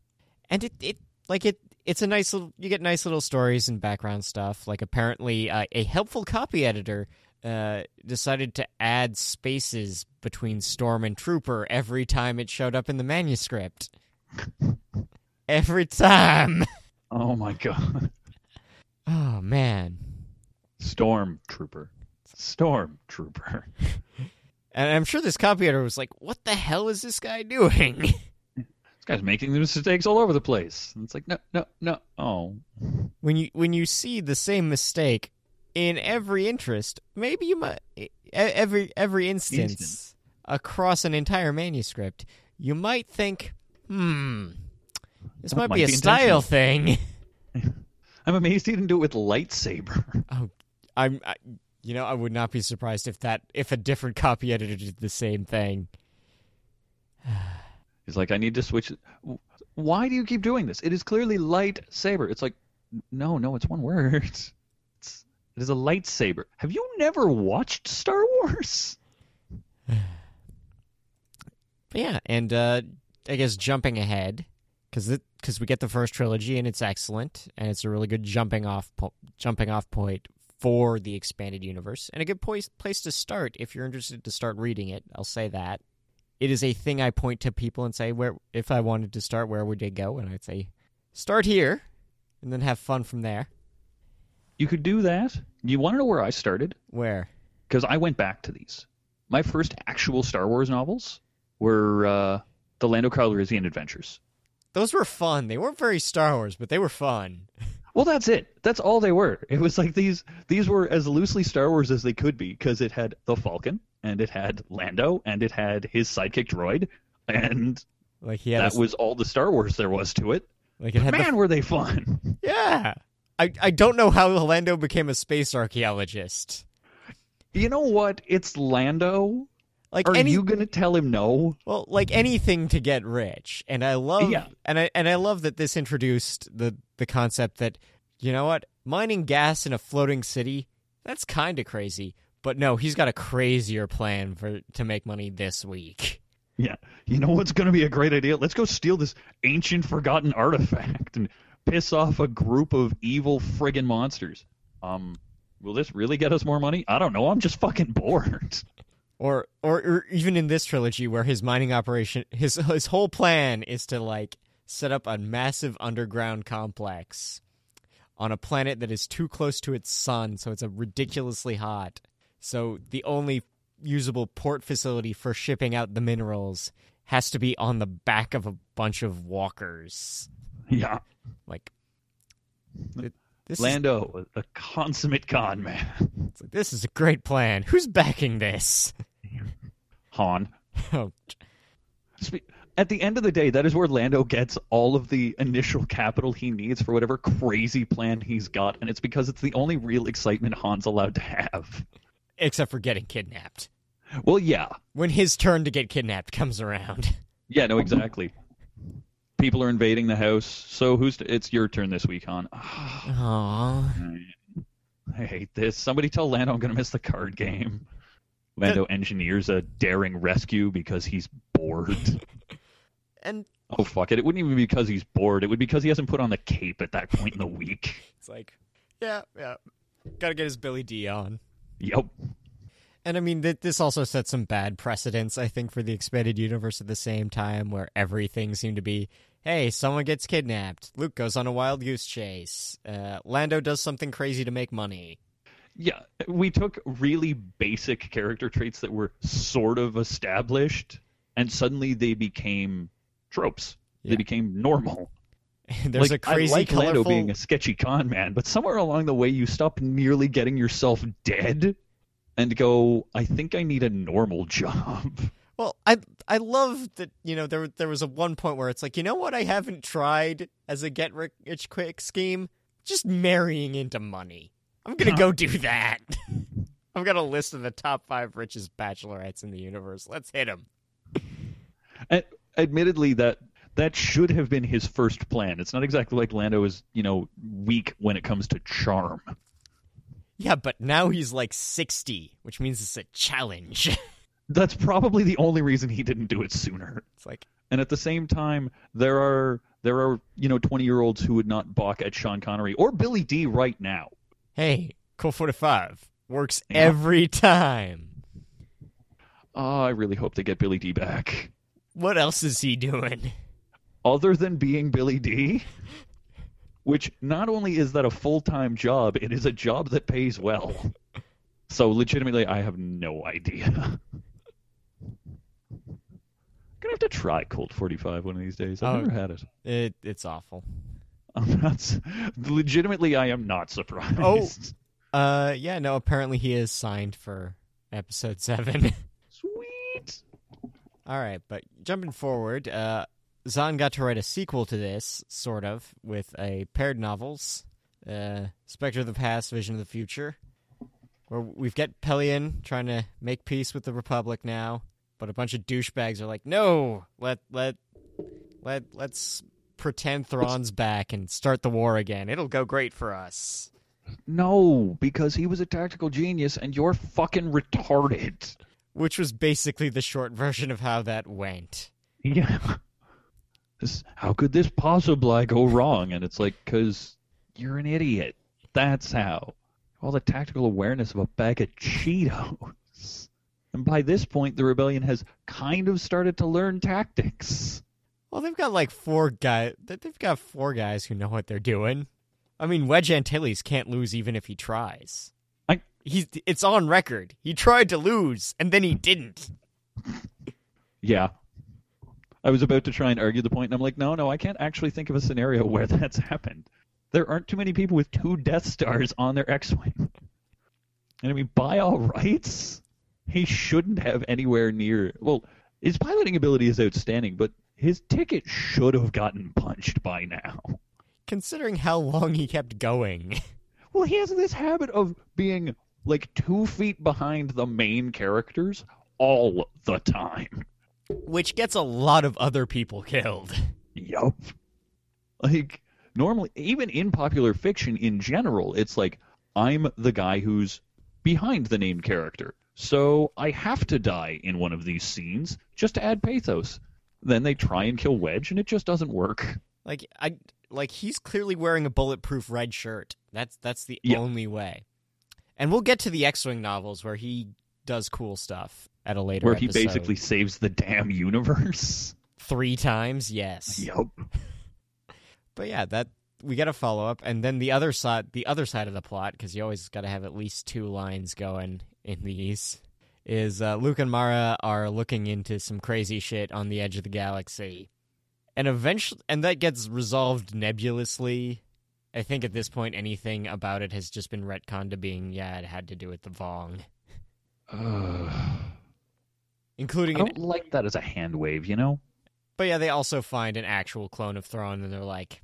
and it it like it it's a nice little you get nice little stories and background stuff. Like apparently, uh, a helpful copy editor uh, decided to add spaces between Storm and Trooper every time it showed up in the manuscript. every time. Oh my god. Oh man. Stormtrooper. Stormtrooper. And I'm sure this copy editor was like, "What the hell is this guy doing?" Guy's making the mistakes all over the place. And it's like, no, no, no. Oh. when you when you see the same mistake in every interest, maybe you might every every instance Instance. across an entire manuscript, you might think, "Hmm, this might, might be a be style thing." I'm amazed he didn't do it with lightsaber. Oh, I'm, I, you know, I would not be surprised if that if a different copy editor did the same thing. He's like, I need to switch. Why do you keep doing this? It is clearly lightsaber. It's like, no, no, it's one word. It's, it is a lightsaber. Have you never watched Star Wars? Yeah, and uh, I guess jumping ahead because because we get the first trilogy and it's excellent and it's a really good jumping off po- jumping off point for the expanded universe and a good place place to start if you're interested to start reading it. I'll say that it is a thing I point to people and say where if I wanted to start, where would they go? And I'd say start here and then have fun from there. You could do that. You want to know where I started? Where Because I went back to these. My first actual Star Wars novels were uh, the Lando Calrissian Adventures. those were fun. They weren't very Star Wars, but they were fun. Well, that's it. That's all they were. It was like these these were as loosely Star Wars as they could be because it had the Falcon and it had Lando and it had his sidekick droid and Like he had that a, was all the Star Wars there was to it. like it had the Man, were they fun! Yeah. I, I don't know how Lando became a space archaeologist. You know what? It's Lando. Like Are any you gonna tell him no? well, like anything to get rich. And I love Yeah. and I and I love that this introduced the the concept that you know what? Mining gas in a floating city, that's kind of crazy. But no, he's got a crazier plan for to make money this week. Yeah. You know what's gonna be a great idea? Let's go steal this ancient, forgotten artifact and piss off a group of evil friggin' monsters. Um, will this really get us more money? I don't know. I'm just fucking bored. Or, or or even in this trilogy where his mining operation his his whole plan is to like set up a massive underground complex on a planet that is too close to its sun so it's a ridiculously hot. So the only usable port facility for shipping out the minerals has to be on the back of a bunch of walkers. Yeah. Like th- this is, Lando, a consummate con man. it's like, this is a great plan. Who's backing this? Han. Oh, At the end of the day, that is where Lando gets all of the initial capital he needs for whatever crazy plan he's got, and it's because it's the only real excitement Han's allowed to have. Except for getting kidnapped. Well, yeah. When his turn to get kidnapped comes around. Yeah, no, exactly. People are invading the house, so who's it's your turn this week, Han. Aww. I hate this. Somebody tell Lando I'm going to miss the card game. Lando engineers a daring rescue because he's bored. And oh, fuck it. It wouldn't even be because he's bored. It would be because he hasn't put on the cape at that point in the week. it's like, yeah, yeah. Gotta get his Billy Dee on. Yep. And I mean, th- this also sets some bad precedents, I think, for the expanded universe at the same time, where everything seemed to be hey, someone gets kidnapped. Luke goes on a wild goose chase. Uh, Lando does something crazy to make money. Yeah, we took really basic character traits that were sort of established, and suddenly they became tropes. Yeah. They became normal. There's like, a crazy, I like colorful. Lando being a sketchy con man, but somewhere along the way you stop nearly getting yourself dead and go, I think I need a normal job. Well, I I love that you know there there was a one point where it's like you know what I haven't tried as a get rich quick scheme just marrying into money. I'm gonna go do that. I've got a list of the top five richest bachelorettes in the universe. Let's hit them. Admittedly, that that should have been his first plan. It's not exactly like Lando is, you know, weak when it comes to charm. Yeah, but now he's like sixty, which means it's a challenge. That's probably the only reason he didn't do it sooner. it's like And at the same time, there are there are you know twenty year olds who would not balk at Sean Connery or Billy Dee right now. hey, Colt Forty Five works Yeah. every time. Oh, I really hope they get Billy Dee back. What else is he doing? Other than being Billy Dee, which not only is that a full time job, it is a job that pays well. So legitimately, I have no idea. Gonna have to try Colt 45 one of these days. I've Oh. never had it. It it's awful. I'm not. Legitimately, I am not surprised. Oh. Uh, yeah, no. Apparently, he is signed for episode seven. sweet. All right, but jumping forward, uh, Zahn got to write a sequel to this, sort of, with a paired novels, uh, Spectre of the Past, Vision of the Future, where we've got Pellaeon trying to make peace with the Republic now, but a bunch of douchebags are like, no, let let let let's pretend Thrawn's back and start the war again. It'll go great for us. No, because he was a tactical genius, and you're fucking retarded. Which was basically the short version of how that went. Yeah. This, how could this possibly go wrong? And it's like, because you're an idiot. That's how. All the tactical awareness of a bag of Cheetos. And by this point, the rebellion has kind of started to learn tactics. Well, they've got like four guys. They've got four guys who know what they're doing. I mean, Wedge Antilles can't lose even if he tries. I- He's it's on record. He tried to lose and then he didn't. Yeah. I was about to try and argue the point, and I'm like, no, no, I can't actually think of a scenario where that's happened. There aren't too many people with two Death Stars on their X-wing. And I mean, by all rights, he shouldn't have anywhere near. Well, his piloting ability is outstanding, but his ticket should have gotten punched by now. Considering how long he kept going. Well, he has this habit of being like two feet behind the main characters all the time. Which gets a lot of other people killed. Yup. Like normally, even in popular fiction in general, it's like I'm the guy who's behind the named character, so I have to die in one of these scenes just to add pathos. Then they try and kill Wedge, and it just doesn't work. Like I like he's clearly wearing a bulletproof red shirt. That's that's the Yeah. only way. And we'll get to the X-wing novels where he does cool stuff at a later Where he episode. basically saves the damn universe. three times. Yes. Yep. But yeah, that we got to follow up, and then the other side, the other side of the plot, because you always got to have at least two lines going in these. Is uh, Luke and Mara are looking into some crazy shit on the edge of the galaxy, and eventually, and that gets resolved nebulously. I think at this point, anything about it has just been retconned to being, yeah, it had to do with the Vong, Ugh. I including. An, don't like that as a hand wave, you know? but yeah, they also find an actual clone of Thrawn, and they're like,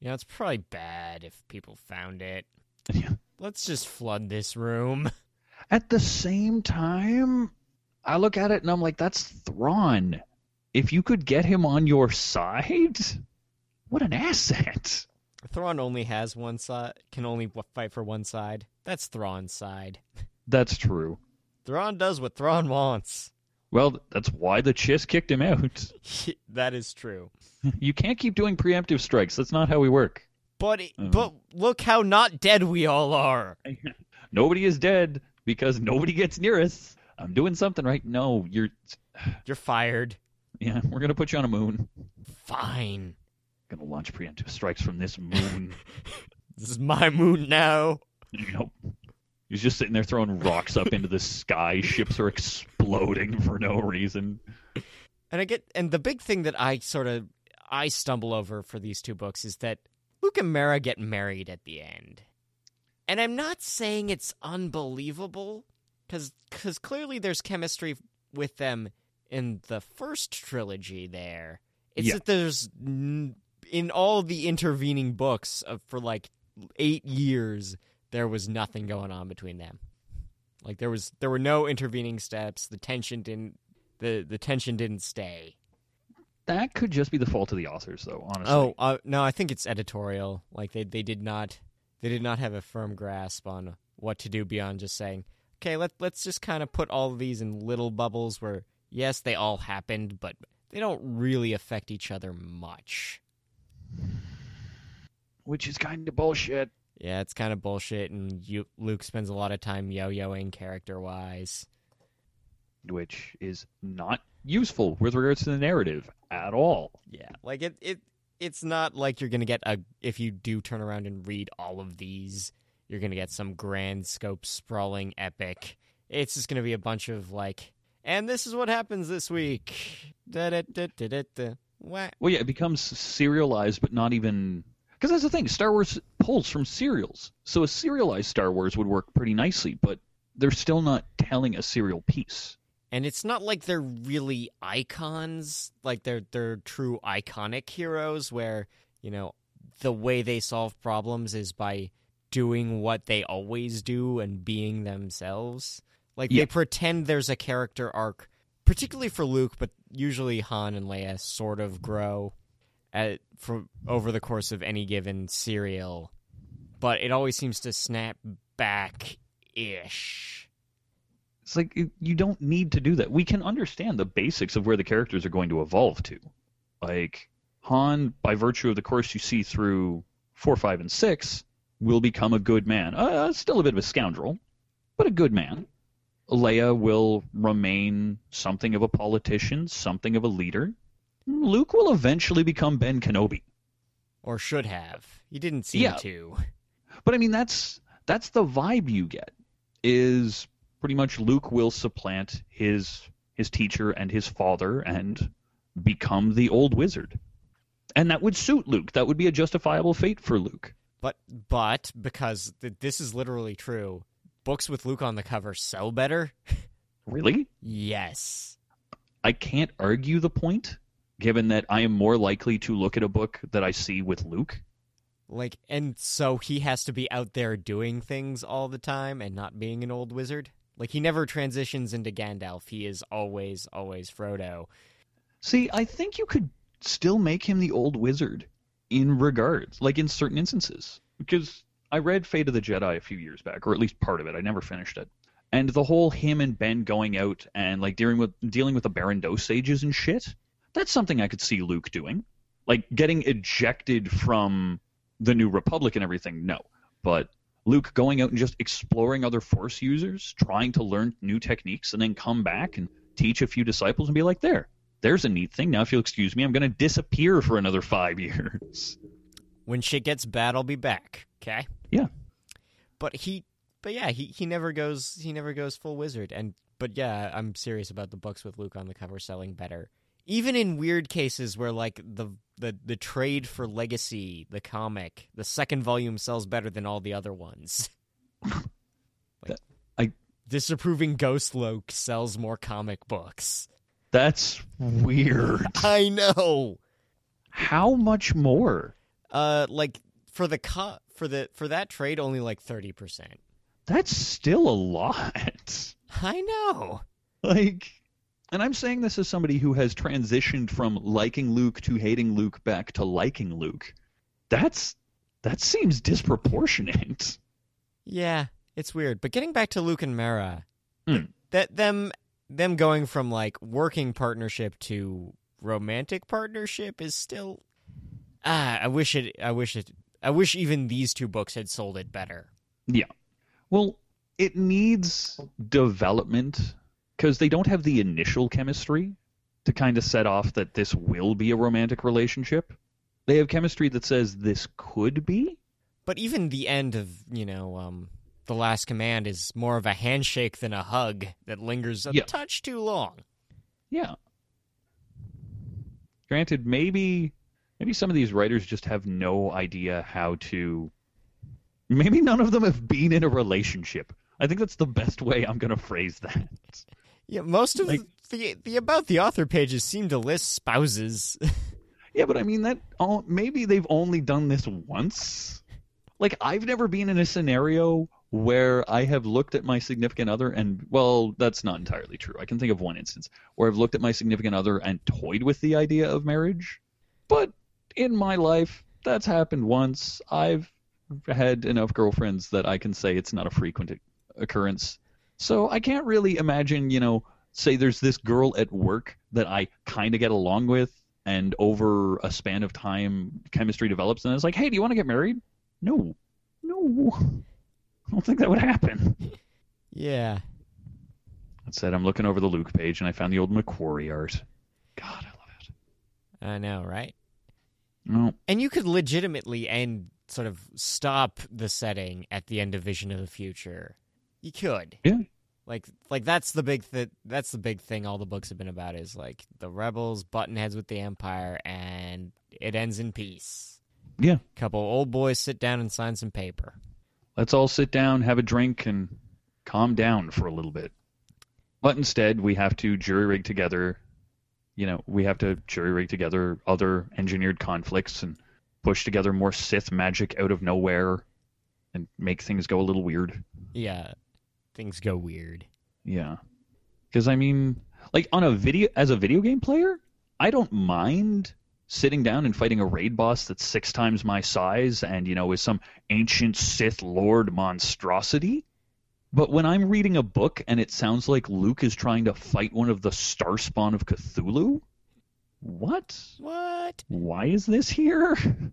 you know, it's probably bad if people found it. Yeah. Let's just flood this room. At the same time, I look at it and I'm like, that's Thrawn. If you could get him on your side, what an asset. Thrawn only has one side, can only fight for one side. That's Thrawn's side. That's true. Thrawn does what Thrawn wants. Well, that's why the Chiss kicked him out. that is true. You can't keep doing preemptive strikes. That's not how we work. But Mm. but look how not dead we all are. Nobody is dead because nobody gets near us. I'm doing something right. No, you're. You're fired. Yeah, we're gonna put you on a moon. Fine. Gonna launch preemptive strikes from this moon. This is my moon now. Nope. He's just sitting there throwing rocks up into the sky. Ships are exploding for no reason. And I get and the big thing that I sort of I stumble over for these two books is that Luke and Mara get married at the end. And I'm not saying it's unbelievable cuz cuz clearly there's chemistry with them in the first trilogy there. It's Yeah. that there's n- in all the intervening books of, for like 8 years there was nothing going on between them. Like there was there were no intervening steps. The tension didn't the the tension didn't stay. That could just be the fault of the authors, though. Honestly. Oh, uh, no, I think it's editorial. Like they they did not they did not have a firm grasp on what to do beyond just saying, "Okay, let let's just kind of put all of these in little bubbles where yes, they all happened, but they don't really affect each other much." which is kind of bullshit. Yeah, it's kind of bullshit and you, Luke spends a lot of time yo-yoing character-wise. Which is not useful with regards to the narrative at all. Yeah, like it it it's not like you're gonna get a if you do turn around and read all of these, you're gonna get some grand scope sprawling epic. It's just gonna be a bunch of like, and this is what happens this week. Da da da da da da. Wha- Well, yeah, it becomes serialized, but not even because that's the thing. Star Wars pulls from serials, so a serialized Star Wars would work pretty nicely, but they're still not telling a serial piece. And it's not like they're really icons, like they're they're true iconic heroes where, you know, the way they solve problems is by doing what they always do and being themselves. Like Yeah. they pretend there's a character arc, particularly for Luke, but usually Han and Leia sort of grow at for over the course of any given serial, but it always seems to snap back ish. It's like you don't need to do that. We can understand the basics of where the characters are going to evolve to. Like Han, by virtue of the course you see through four, five, and six, will become a good man. Uh, still a bit of a scoundrel, but a good man. Leia will remain something of a politician, something of a leader. Luke will eventually become Ben Kenobi. Or should have. He didn't seem Yeah. to. But I mean, that's that's the vibe you get. Is pretty much Luke will supplant his his teacher and his father and become the old wizard, and that would suit Luke. That would be a justifiable fate for Luke. But but because th- this is literally true, books with Luke on the cover sell better. Really, Yes. I can't argue the point, given that I am more likely to look at a book that I see with Luke. Like and so he has to be out there doing things all the time and not being an old wizard. Like he never transitions into Gandalf. He is always always Frodo. See, I think you could still make him the old wizard in regards, like in certain instances. Because I read Fate of the Jedi a few years back, or at least part of it. I never finished it. And the whole him and Ben going out and like dealing with dealing with the Baran Do sages and shit. That's something I could see Luke doing. Like getting ejected from the New Republic and everything, no. But Luke going out and just exploring other Force users, trying to learn new techniques, and then come back and teach a few disciples and be like, there, there's a neat thing. Now, if you'll excuse me, I'm going to disappear for another five years. When shit gets bad, I'll be back. Okay. Yeah. But he, but yeah, he he never goes he never goes full wizard. And but yeah, I'm serious about the books with Luke on the cover selling better. Even in weird cases where like the the the trade for Legacy, the comic, the second volume sells better than all the other ones. like, I disapproving Ghost Luke sells more comic books. That's weird. I know. How much more? Uh, like for the co- for the for that trade, only like thirty percent. That's still a lot. I know. Like, and I'm saying this as somebody who has transitioned from liking Luke to hating Luke back to liking Luke. That's that seems disproportionate. Yeah, it's weird. But getting back to Luke and Mara, Mm. that them them going from like working partnership to romantic partnership is still ah, I wish it I wish it I wish even these two books had sold it better. Yeah. Well, it needs development because they don't have the initial chemistry to kind of set off that this will be a romantic relationship. They have chemistry that says this could be. But even the end of, you know, um the last command is more of a handshake than a hug that lingers a Yeah. touch too long. Yeah. Granted, maybe maybe some of these writers just have no idea how to maybe none of them have been in a relationship. I think that's the best way I'm going to phrase that. Yeah, most of Like- the the about the author pages seem to list spouses. Yeah, but I mean that all, maybe they've only done this once. Like I've never been in a scenario where I have looked at my significant other and well, that's not entirely true. I can think of one instance where I've looked at my significant other and toyed with the idea of marriage. But in my life, that's happened once. I've had enough girlfriends that I can say it's not a frequent occurrence. So I can't really imagine, you know, say there's this girl at work that I kind of get along with and over a span of time chemistry develops and it's like, "Hey, do you want to get married?" No. No. I don't think that would happen. yeah. That said, I'm looking over the Luke page and I found the old McQuarrie art. God, I love it. I know, right? No. And you could legitimately end sort of stop the setting at the end of Vision of the Future. You could. Yeah. Like like that's the big th- that's the big thing all the books have been about is like the rebels button heads with the empire and it ends in peace. Yeah. Couple old boys sit down and sign some paper. Let's all sit down, have a drink, and calm down for a little bit. But instead, we have to jury rig together. You know, we have to jury rig together other engineered conflicts and push together more Sith magic out of nowhere and make things go a little weird. Yeah. Things go weird. Yeah. Because I mean, like on a video as a video game player, I don't mind sitting down and fighting a raid boss that's six times my size and you know is some ancient Sith Lord monstrosity. But when I'm reading a book and it sounds like Luke is trying to fight one of the Starspawn of Cthulhu, what? What? Why is this here?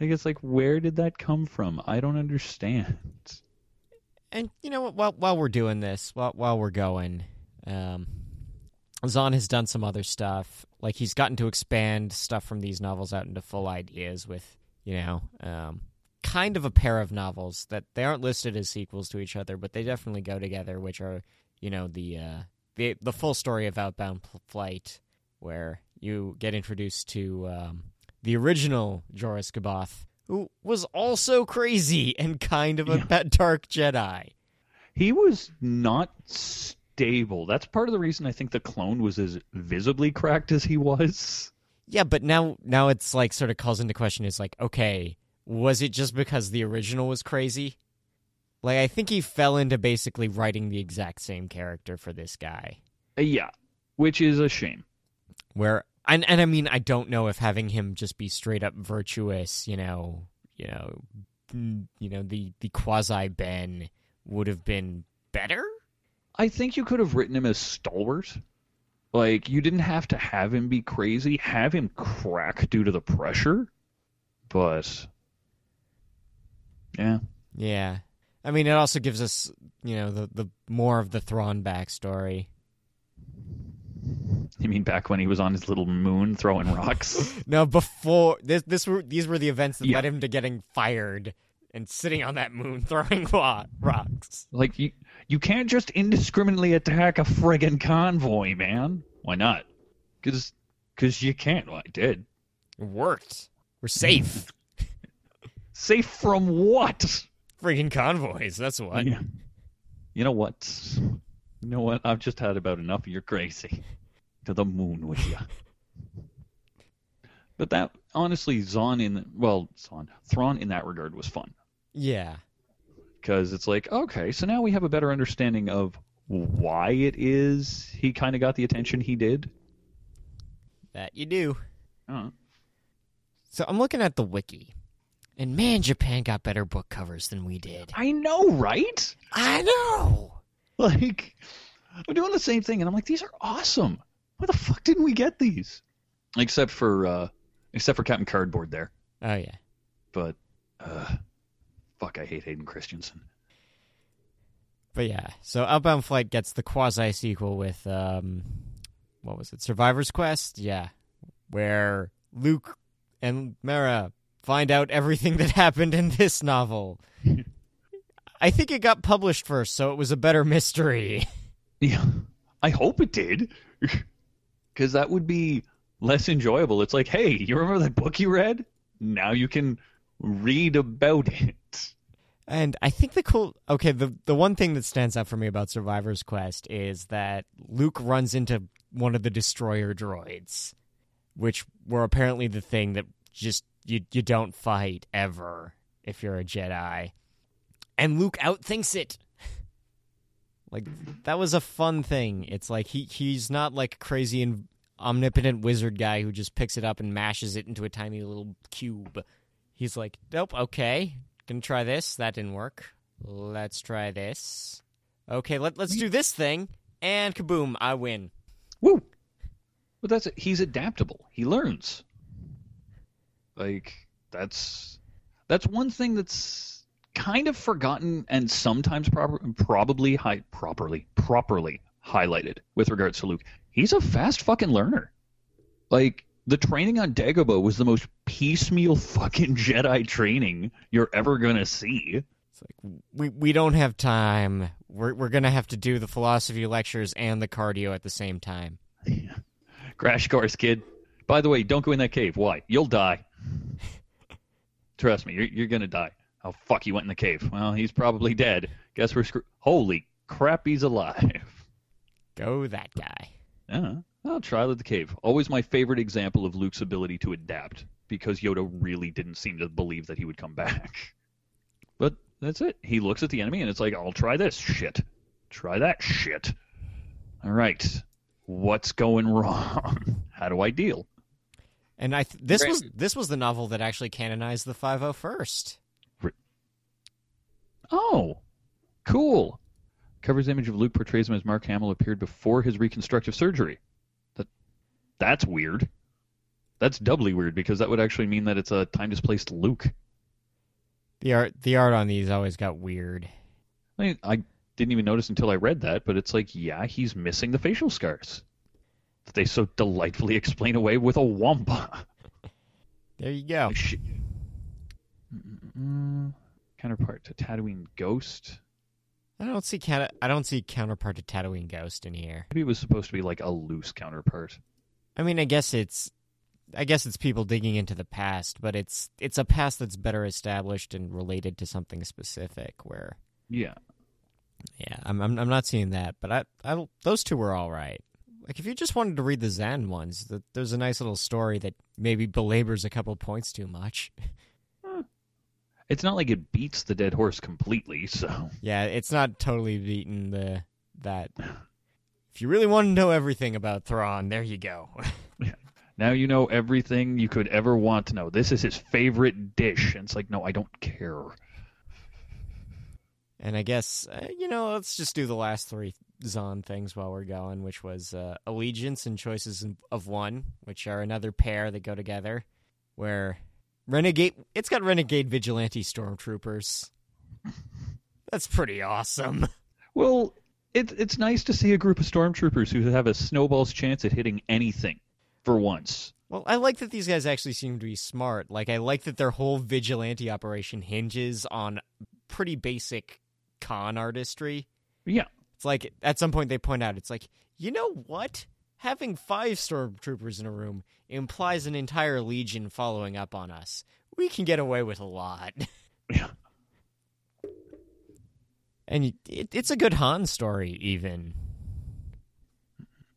Like it's like where did that come from? I don't understand. And you know what? While while we're doing this, while while we're going, um, Zahn has done some other stuff. Like he's gotten to expand stuff from these novels out into full ideas with you know, um, kind of a pair of novels that they aren't listed as sequels to each other, but they definitely go together. Which are you know the uh, the the full story of Outbound Flight, where you get introduced to um, the original Jorus C'baoth, who was also crazy and kind of a Yeah. pet dark Jedi. He was not stable. That's part of the reason I think the clone was as visibly cracked as he was. Yeah, but now now it's like sort of calls into question is like, okay, was it just because the original was crazy? Like I think he fell into basically writing the exact same character for this guy. Uh, yeah, which is a shame. Where and and I mean I don't know if having him just be straight up virtuous, you know, you know, you know the the quasi Ben would have been better. I think you could have written him as stalwart. Like you didn't have to have him be crazy, have him crack due to the pressure. But yeah, Yeah. I mean, it also gives us, you know, the, the more of the Thrawn backstory. you mean back when he was on his little moon throwing rocks? No, before this, this were these were the events that Yeah. led him to getting fired and sitting on that moon throwing rocks. like you, you can't just indiscriminately attack a friggin' convoy, man. Why not? Because, because you can't. Well, I did. It worked. We're safe. Safe from what? Friggin' convoys. That's what. Yeah. You know what? You know what? I've just had about enough of your crazy. To the moon with you. But that honestly, Zahn in well, Zahn Thrawn in that regard was fun Yeah. because it's like okay, so now we have a better understanding of why it is he kind of got the attention he did. That you do. Uh, So I'm looking at the wiki. And man, Japan got better book covers than we did. I know, right? I know. Like, I'm doing the same thing, and I'm like, these are awesome. Why the fuck didn't we get these? Except for, uh, except for Captain Cardboard there. Oh yeah. But, uh, fuck, I hate Hayden Christensen. But yeah, so Outbound Flight gets the quasi sequel with um, what was it? Survivor's Quest. Yeah, where Luke and Mara find out everything that happened in this novel. I think it got published first, so it was a better mystery. Yeah, I hope it did, because that would be less enjoyable. It's like, hey, you remember that book you read? Now you can read about it. And I think the cool okay, the the one thing that stands out for me about Survivor's Quest is that Luke runs into one of the destroyer droids, which were apparently the thing that just you you don't fight ever if you're a Jedi. And Luke outthinks it. Like that was a fun thing. It's like he he's not like crazy and omnipotent wizard guy who just picks it up and mashes it into a tiny little cube. He's like, "Nope, okay. Gonna try this. That didn't work. Let's try this. Okay, let, let's do this thing. And kaboom, I win. Woo! But that's it. He's adaptable. He learns. Like that's that's one thing that's kind of forgotten and sometimes proper, probably hi- properly properly highlighted with regards to Luke. He's a fast fucking learner. Like the training on Dagobah was the most piecemeal fucking Jedi training you're ever gonna see. It's like we we don't have time. We're we're gonna have to do the philosophy lectures and the cardio at the same time. Crash course, kid. By the way, don't go in that cave. Why? You'll die. Trust me, you're, you're gonna die. Oh fuck, he went in the cave. Well, he's probably dead. Guess we're screwed. Holy crap, he's alive. Go that guy. Yeah. Well, trial of the cave. Always my favorite example of Luke's ability to adapt, because Yoda really didn't seem to believe that he would come back. But that's it. He looks at the enemy and it's like, I'll try this shit. Try that shit. All right. What's going wrong? How do I deal? And I th- this Great. was this was the novel that actually canonized the 501st. Oh, cool. Cover's image of Luke portrays him as Mark Hamill appeared before his reconstructive surgery. That that's weird. That's doubly weird because that would actually mean that it's a time displaced Luke. The art the art on these always got weird. I mean, I didn't even notice until I read that, but it's like, yeah, he's missing the facial scars that they so delightfully explain away with a wampa. There you go. Like, shit. Mm, counterpart to Tatooine Ghost. I don't see counter- I don't see counterpart to Tatooine Ghost in here. Maybe it was supposed to be like a loose counterpart. I mean, I guess it's I guess it's people digging into the past, but it's it's a past that's better established and related to something specific. Where, Yeah. yeah, I'm I'm, I'm not seeing that, but I, I those two were all right. Like if you just wanted to read the Zahn ones, th there's a nice little story that maybe belabors a couple points too much. It's not like it beats the dead horse completely, so yeah, it's not totally beaten the that. If you really want to know everything about Thrawn, there you go. now you know everything you could ever want to know. This is his favorite dish. And it's like, no, I don't care. And I guess uh, you know, let's just do the last three Zahn things while we're going, which was uh, allegiance and choices of one, which are another pair that go together. Where renegade, it's got renegade vigilante stormtroopers. That's pretty awesome. Well, it, it's nice to see a group of stormtroopers who have a snowball's chance at hitting anything for once. Well, I like that these guys actually seem to be smart. Like, I like that their whole vigilante operation hinges on pretty basic con artistry. Yeah. It's like, at some point, they point out, it's like, you know what? Having five stormtroopers in a room implies an entire legion following up on us. We can get away with a lot. Yeah. And it, it's a good Han story, even.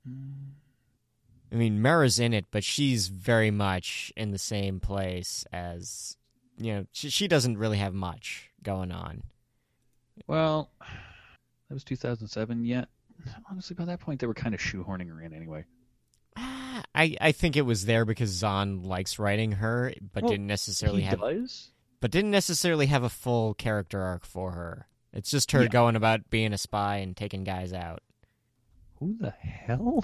I mean, Mara's in it, but she's very much in the same place as, you know, she, she doesn't really have much going on. Well, that was 2007 yet. Honestly, by that point, they were kind of shoehorning her in anyway. Ah, I, I think it was there because Zahn likes writing her, but Well, didn't necessarily have, does? but didn't necessarily have a full character arc for her. It's just her Yeah. going about being a spy and taking guys out. Who the hell?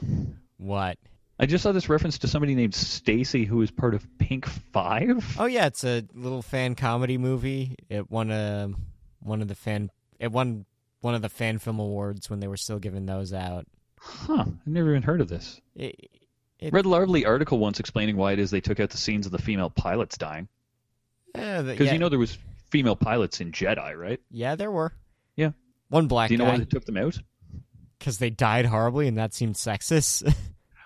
What? I just saw this reference to somebody named Stacy who is part of Pink Five. Oh yeah, it's a little fan comedy movie. It won a one of the fan it won one of the fan film awards when they were still giving those out. Huh. I've never even heard of this. It, It- Read a lovely article once explaining why it is they took out the scenes of the female pilots dying. the- Because yeah, you know there was female pilots in Jedi, right? yeah, there were. Yeah. One black Do you know why they took them out? because they died horribly, and that seemed sexist.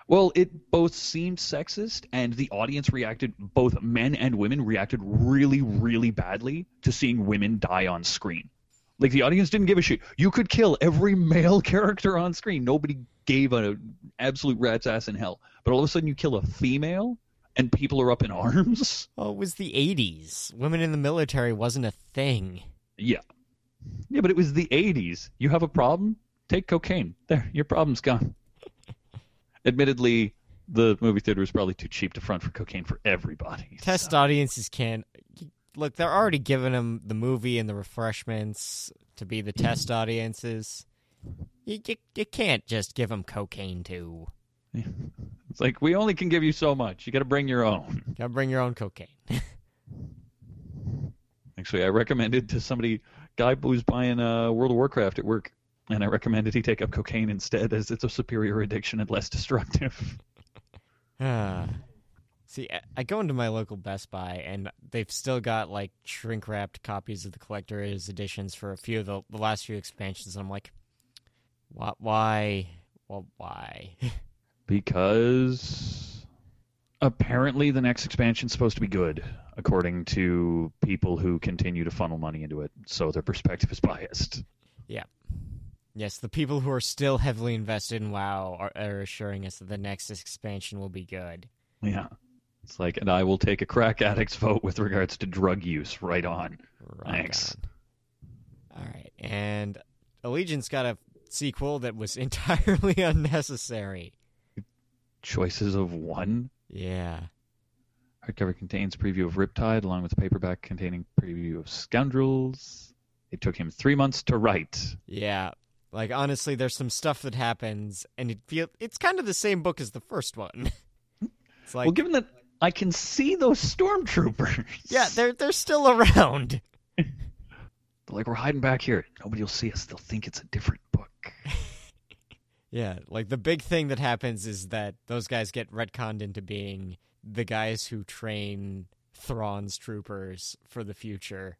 Well, it both seemed sexist, and the audience reacted, both men and women reacted really, really badly to seeing women die on screen. Like, the audience didn't give a shit. You could kill every male character on screen. Nobody gave an absolute rat's ass in hell. But all of a sudden, you kill a female, and people are up in arms? oh, it was the '80s. Women in the military wasn't a thing. Yeah. Yeah, but it was the 80s. You have a problem? Take cocaine. There, your problem's gone. Admittedly, the movie theater was probably too cheap to front for cocaine for everybody. Test so- audiences can't look. They're already giving them the movie and the refreshments to be the test audiences. You, you, you can't just give them cocaine too. It's like, we only can give you so much. You got to bring your own. You gotta bring your own cocaine. Actually, I recommended to somebody, guy who was buying uh, World of Warcraft at work, and I recommended he take up cocaine instead, as it's a superior addiction and less destructive. Ah. See, I- I go into my local Best Buy, and they've still got like shrink wrapped copies of the collector's editions for a few of the, the last few expansions. And I'm like, why? Why? Well, why? because apparently the next expansion's supposed to be good, according to people who continue to funnel money into it. So their perspective is biased. Yeah. Yes, the people who are still heavily invested in WoW are, are assuring us that the next expansion will be good. Yeah. It's like, and I will take a crack addict's vote with regards to drug use. Right on. Rock Thanks. on. All right, and Allegiance got a sequel that was entirely unnecessary. Choices of one. Yeah. Hardcover contains preview of Riptide, along with paperback containing preview of Scoundrels. It took him three months to write. Yeah. Like honestly, there's some stuff that happens, and it feel it's kind of the same book as the first one. it's like, well, given that I can see those stormtroopers. yeah, they're they're still around. They're like we're hiding back here. Nobody will see us. They'll think it's a different book. Yeah, like the big thing that happens is that those guys get retconned into being the guys who train Thrawn's troopers for the future.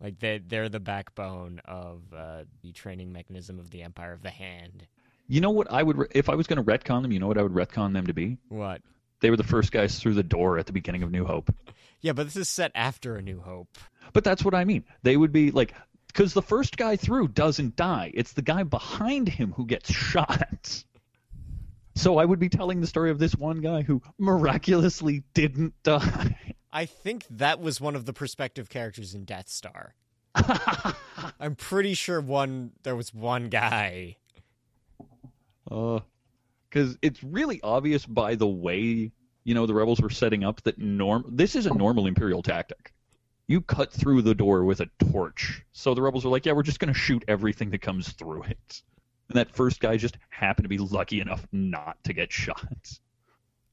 Like they they're the backbone of uh, the training mechanism of the Empire of the Hand. You know what I would re- if I was going to retcon them. You know what I would retcon them to be? What? They were the first guys through the door at the beginning of New Hope. Yeah, but this is set after A New Hope. But that's what I mean. They would be like because the first guy through doesn't die. It's the guy behind him who gets shot. So I would be telling the story of this one guy who miraculously didn't die. I think that was one of the perspective characters in Death Star. I'm pretty sure one there was one guy. Uh, because it's really obvious by the way you know the rebels were setting up that norm. This is a normal imperial tactic. You cut through the door with a torch. So the rebels are like, yeah, we're just going to shoot everything that comes through it. And that first guy just happened to be lucky enough not to get shot.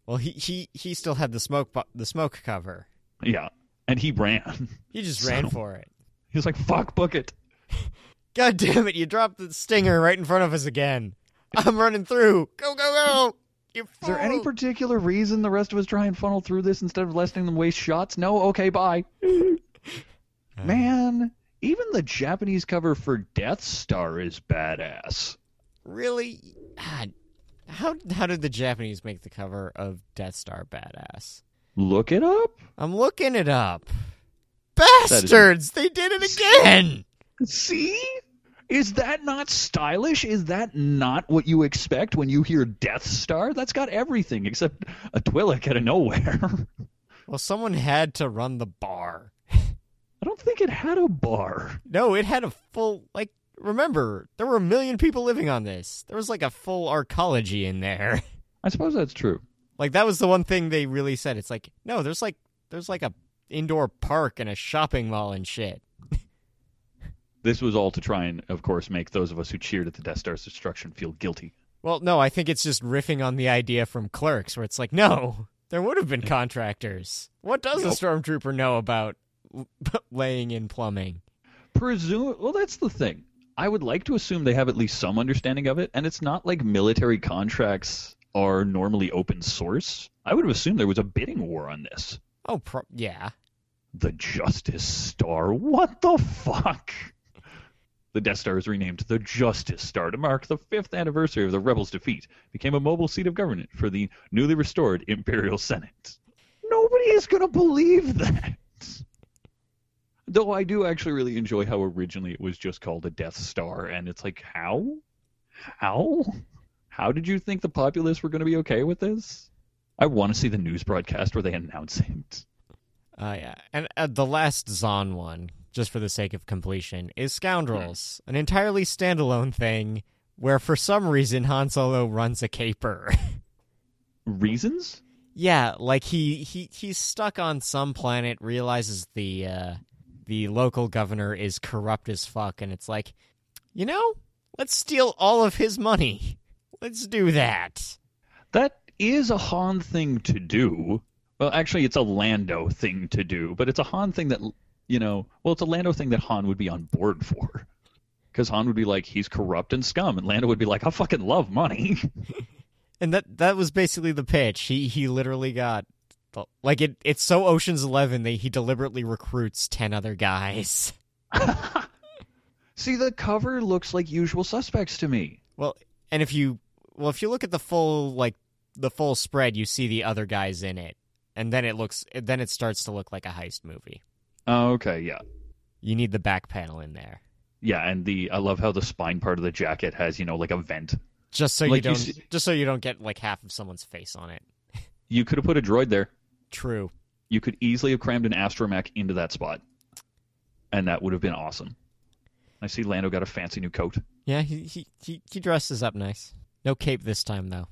Well, he he he still had the smoke the smoke cover. Yeah. And he ran. He just ran for it. He was like, fuck, book it. God damn it! You dropped the stinger right in front of us again. I'm running through. Go go go! You Is there any particular reason the rest of us try and funnel through this instead of letting them waste shots? No? Okay, bye. Man, even the Japanese cover for Death Star is badass. really? God, how how did the Japanese make the cover of Death Star badass? Look it up. I'm looking it up. is- Bastards! They did it again. See? Is that not stylish? Is that not what you expect when you hear Death Star? That's got everything except a Twi'lek out of nowhere. Well, someone had to run the bar. I don't think it had a bar. No, it had a full like. Remember, there were a million people living on this. There was like a full arcology in there. I suppose that's true. Like that was the one thing they really said. It's like, no, there's like there's like a indoor park and a shopping mall and shit. This was all to try and, of course, make those of us who cheered at the Death Star's destruction feel guilty. Well, no, I think it's just riffing on the idea from Clerks, where it's like, no, there would have been contractors. What does a stormtrooper know about laying in plumbing? Presume. Well, that's the thing. I would like to assume they have at least some understanding of it, and it's not like military contracts are normally open source. I would have assumed there was a bidding war on this. Oh, pro- yeah. The Justice Star. What the fuck? The Death Star is renamed the Justice Star to mark the fifth anniversary of the Rebels' defeat. Became a mobile seat of government for the newly restored Imperial Senate. Nobody is going to believe that. Though I do actually really enjoy how originally it was just called a Death Star, and it's like, how? How? How did you think the populace were going to be okay with this? I want to see the news broadcast where they announce it. Uh, yeah. And uh, the last Zahn one, just for the sake of completion, is Scoundrels, an entirely standalone thing where for some reason Han Solo runs a caper. Reasons? yeah, like he, he he's stuck on some planet, realizes the uh, the local governor is corrupt as fuck, and it's like, you know, let's steal all of his money. Let's do that. That is a Han thing to do. Well, actually, it's a Lando thing to do, but it's a Han thing that, you know, well, it's a Lando thing that Han would be on board for. Because Han would be like, he's corrupt and scum, and Lando would be like, I fucking love money. And that that was basically the pitch. He he literally got like it. It's so Ocean's Eleven that he deliberately recruits ten other guys. See, the cover looks like usual suspects to me. Well, and if you well, if you look at the full like the full spread, you see the other guys in it, and then it looks then it starts to look like a heist movie. Oh, okay, yeah. You need the back panel in there, Yeah, and the I love how the spine part of the jacket has, you know, like a vent. just so you Like you don't see- just so you don't get like half of someone's face on it. You could have put a droid there. True. You could easily have crammed an astromech into that spot. And that would have been awesome. I see Lando got a fancy new coat. Yeah, he he he, he dresses up nice. No cape this time though.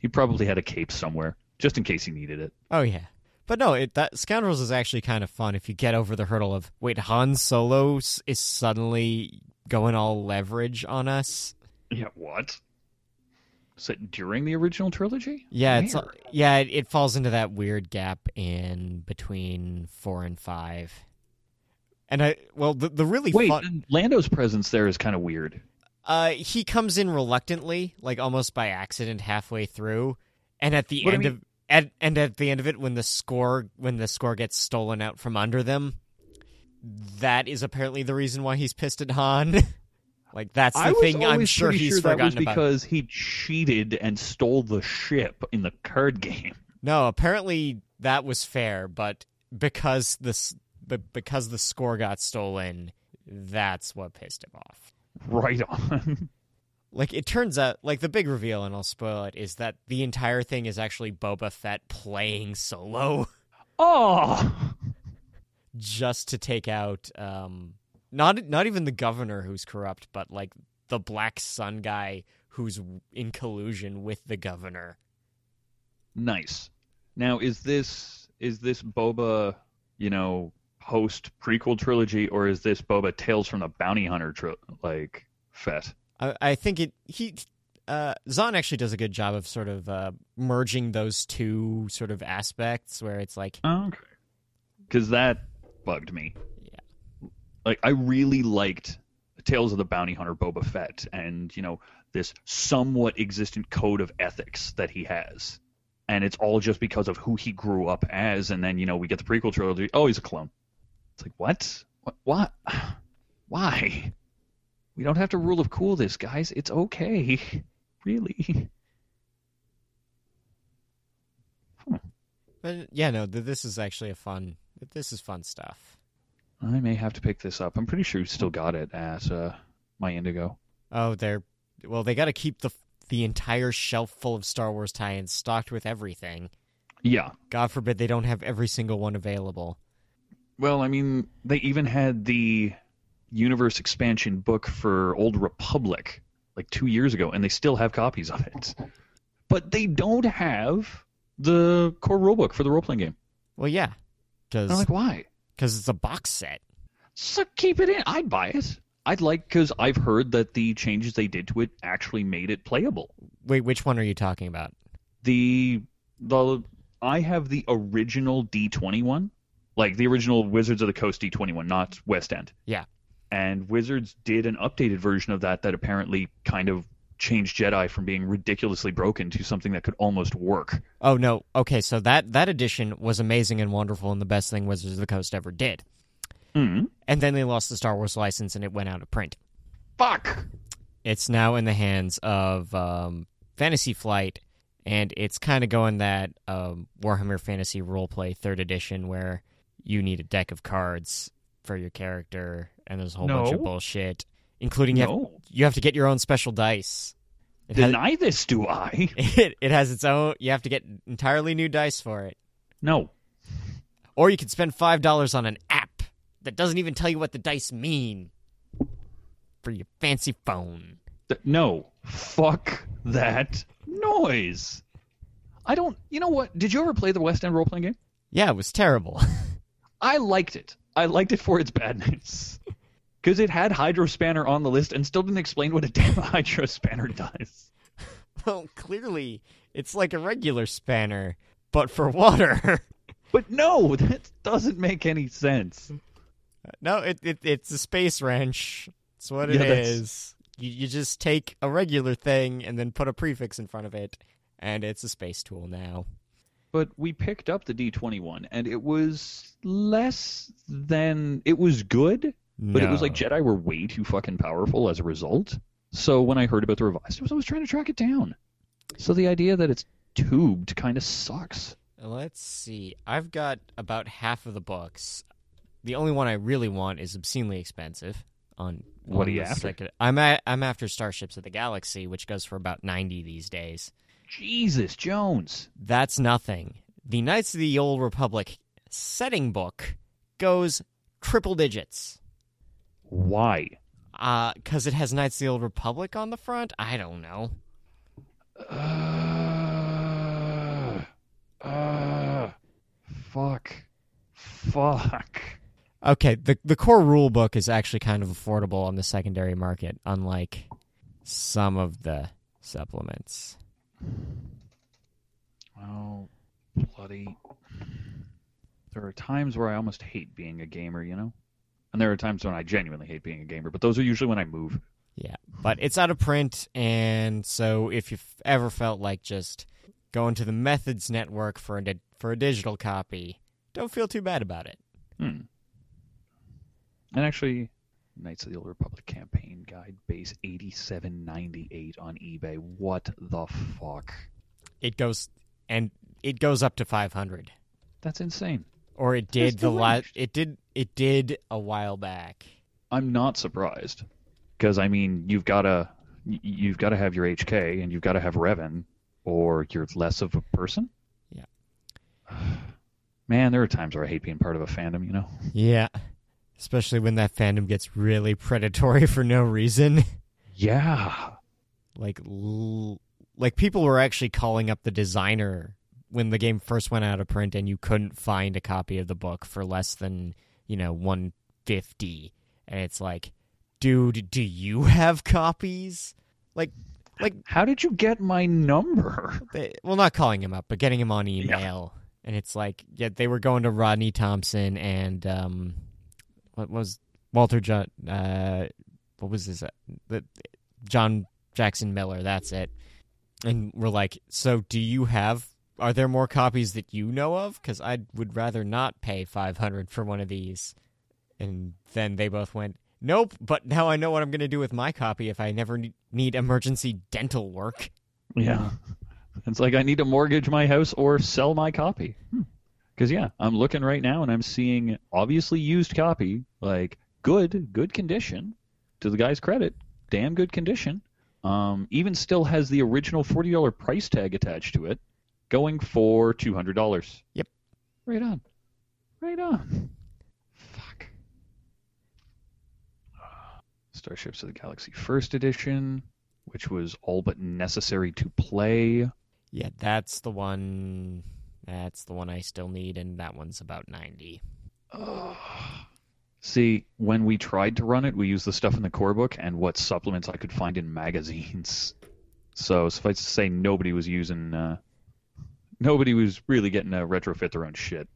He probably had a cape somewhere, just in case he needed it. Oh yeah. But no, it, that Scoundrels is actually kind of fun if you get over the hurdle of wait, Han Solo is suddenly going all leverage on us. Yeah, what? Is it during the original trilogy? Yeah, it's yeah, it, it falls into that weird gap in between four and five. And I well, the the really Wait, fun. Lando's presence there is kind of weird. Uh, he comes in reluctantly, like almost by accident, halfway through, and at the What I end mean- of at and at the end of it, when the score when the score gets stolen out from under them, that is apparently the reason why he's pissed at Han. like that's the thing. I'm sure he's sure that was forgotten about. because he cheated and stole the ship in the card game. No, apparently that was fair, but because this but because the score got stolen, that's what pissed him off. Right on. Like it turns out, like the big reveal, and I'll spoil it, is that the entire thing is actually Boba Fett playing solo oh, just to take out um not not even the governor who's corrupt, but like the Black Sun guy who's in collusion with the governor. nice. Now, is this is this Boba, you know, post prequel trilogy, or is this Boba Tales from the Bounty Hunter tri- like Fett. I, I think it he uh, Zahn actually does a good job of sort of uh, merging those two sort of aspects where it's like Oh, okay. Because that bugged me. Yeah. Like I really liked Tales of the Bounty Hunter Boba Fett, and you know this somewhat existent code of ethics that he has, and it's all just because of who he grew up as. And then you know we get the prequel trilogy. Oh, he's a clone. It's like what? What? What? Why? We don't have to rule of cool this, guys. It's okay. Really. but yeah no th- this is actually a fun this is fun stuff. I may have to pick this up. I'm pretty sure you still got it at uh, my Indigo. Oh, they're well. They got to keep the the entire shelf full of Star Wars tie-ins stocked with everything. Yeah. God forbid they don't have every single one available. Well, I mean, they even had the universe expansion book for Old Republic like two years ago, and they still have copies of it. But they don't have the core rulebook for the role playing game. Well, yeah, And I'm like, why? Because it's a box set. So keep it in. I'd buy it. I'd like because I've heard that the changes they did to it actually made it playable. Wait, which one are you talking about? The the I have the original D20 one, like the original Wizards of the Coast D20 one, not West End. Yeah. And Wizards did an updated version of that that apparently kind of changed Jedi from being ridiculously broken to something that could almost work. Oh no. Okay, so that that edition was amazing and wonderful and the best thing Wizards of the Coast ever did. Mm. And then they lost the Star Wars license and it went out of print. Fuck. It's now in the hands of um, Fantasy Flight, and it's kind of going that um, Warhammer Fantasy Roleplay Third Edition, where you need a deck of cards for your character, and there's a whole bunch of bullshit, including you have, you have to get your own special dice. It has, Deny this, do I? it, it has its own. You have to get entirely new dice for it, No. or you can spend five dollars on an app that doesn't even tell you what the dice mean for your fancy phone. No. Fuck that noise. I don't. You know what? Did you ever play the West End role playing game? Yeah, it was terrible. I liked it. I liked it for its badness. Because it had Hydro Spanner on the list and still didn't explain what a damn Hydro Spanner does. Well, clearly, it's like a regular spanner, but for water. But no, that doesn't make any sense. Uh, no, it, it it's a space wrench. That's what it Yeah, that's- is. You, you just take a regular thing and then put a prefix in front of it, and it's a space tool now. But we picked up the D21 and it was less than. It was good, but it was like Jedi were way too fucking powerful as a result. So when I heard about the revised, I was, I was trying to track it down. So the idea that it's tubed kind of sucks. Let's see. I've got about half of the books. The only one I really want is obscenely expensive. On What on are you after? second- I'm at, I'm after Starships of the Galaxy, which goes for about ninety these days. Jesus Jones. That's nothing. The Knights of the Old Republic setting book goes triple digits. Why? Uh, cause it has Knights of the Old Republic on the front? I don't know. Uh, uh, fuck. Fuck. Okay, the the core rule book is actually kind of affordable on the secondary market, unlike some of the supplements. Oh, bloody. There are times where I almost hate being a gamer, you know? And there are times when I genuinely hate being a gamer, but those are usually when I move. Yeah, but it's out of print, and so if you've ever felt like just going to the Methods Network for a di- for a digital copy, don't feel too bad about it. Hmm. And actually, Knights of the Old Republic campaign guide base 8798 on eBay. What the fuck? It goes and it goes up to 500, That's insane. or it did the last. It did it did a while back. I'm not surprised because I mean you've got to you've got to have your HK and you've got to have Revan or you're less of a person. Yeah. Man, there are times where I hate being part of a fandom. You know. Yeah, especially when that fandom gets really predatory for no reason. Yeah. like l- like people were actually calling up the designer when the game first went out of print and you couldn't find a copy of the book for less than you know 150 and it's like dude, do you have copies? Like, like How did you get my number? they, well, not calling him up, but getting him on email. And it's like, yeah, they were going to Rodney Thompson and um, what was Walter John? Uh, what was this? Uh, John Jackson Miller. That's it. And we're like, so do you have? Are there more copies that you know of? Because I would rather not pay five hundred for one of these. And then they both went, nope. But now I know what I'm going to do with my copy if I never need emergency dental work. Yeah. It's like I need to mortgage my house or sell my copy. Because, yeah, I'm looking right now and I'm seeing obviously used copy, like good, good condition. To the guy's credit, damn good condition. Um, even still has the original $40 price tag attached to it, going for $200. Yep. Right on. Right on. Fuck. Starships of the Galaxy First Edition, which was all but necessary to play. Yeah, that's the one. That's the one I still need, and that one's about ninety. See, when we tried to run it, we used the stuff in the core book and what supplements I could find in magazines. So suffice to say, nobody was using. Uh, nobody was really getting to retrofit their own shit.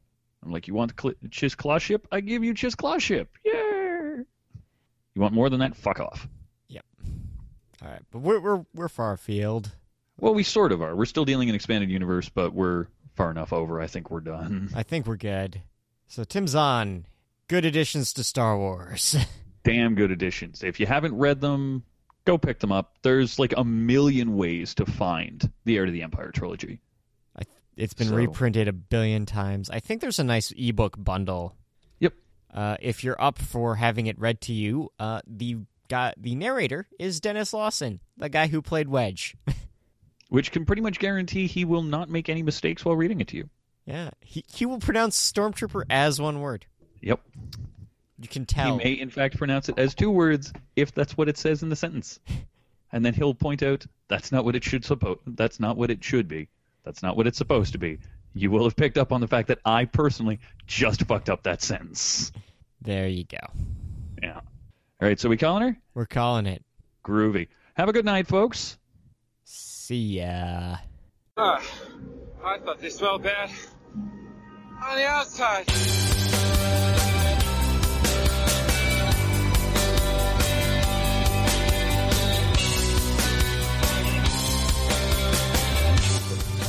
I'm like, you want cl- Chiss Claw ship? I give you Chiss Claw ship. Yeah. You want more than that? Fuck off. Yep. All right, but we're we're we're far afield. Well, we sort of are. We're still dealing in expanded universe, but we're far enough over. I think we're done. I think we're good. So Tim Zahn. Good additions to Star Wars. Damn good additions. If you haven't read them, go pick them up. There's like a million ways to find the Heir to the Empire trilogy. I, it's been So- reprinted a billion times. I think there's a nice ebook bundle. Yep. Uh, if you're up for having it read to you, uh, the guy, the narrator is Denis Lawson, the guy who played Wedge. Which can pretty much guarantee he will not make any mistakes while reading it to you. yeah, he he will pronounce stormtrooper as one word. Yep. You can tell. He may, in fact, pronounce it as two words if that's what it says in the sentence. And then he'll point out that's not what it should suppo- That's not what it should be. That's not what it's supposed to be. You will have picked up on the fact that I personally just fucked up that sentence. There you go. Yeah. All right, so we calling her? We're calling it. Groovy. Have a good night, folks. See ya. Ah, I thought they smelled bad. On the outside.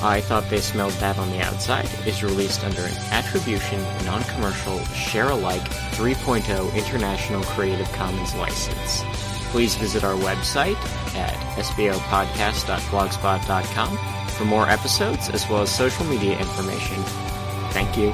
I Thought They Smelled Bad on the Outside is released under an attribution, non-commercial, share-alike 3.0 International Creative Commons license. Please visit our website at sbopodcast.blogspot.com for more episodes as well as social media information. Thank you.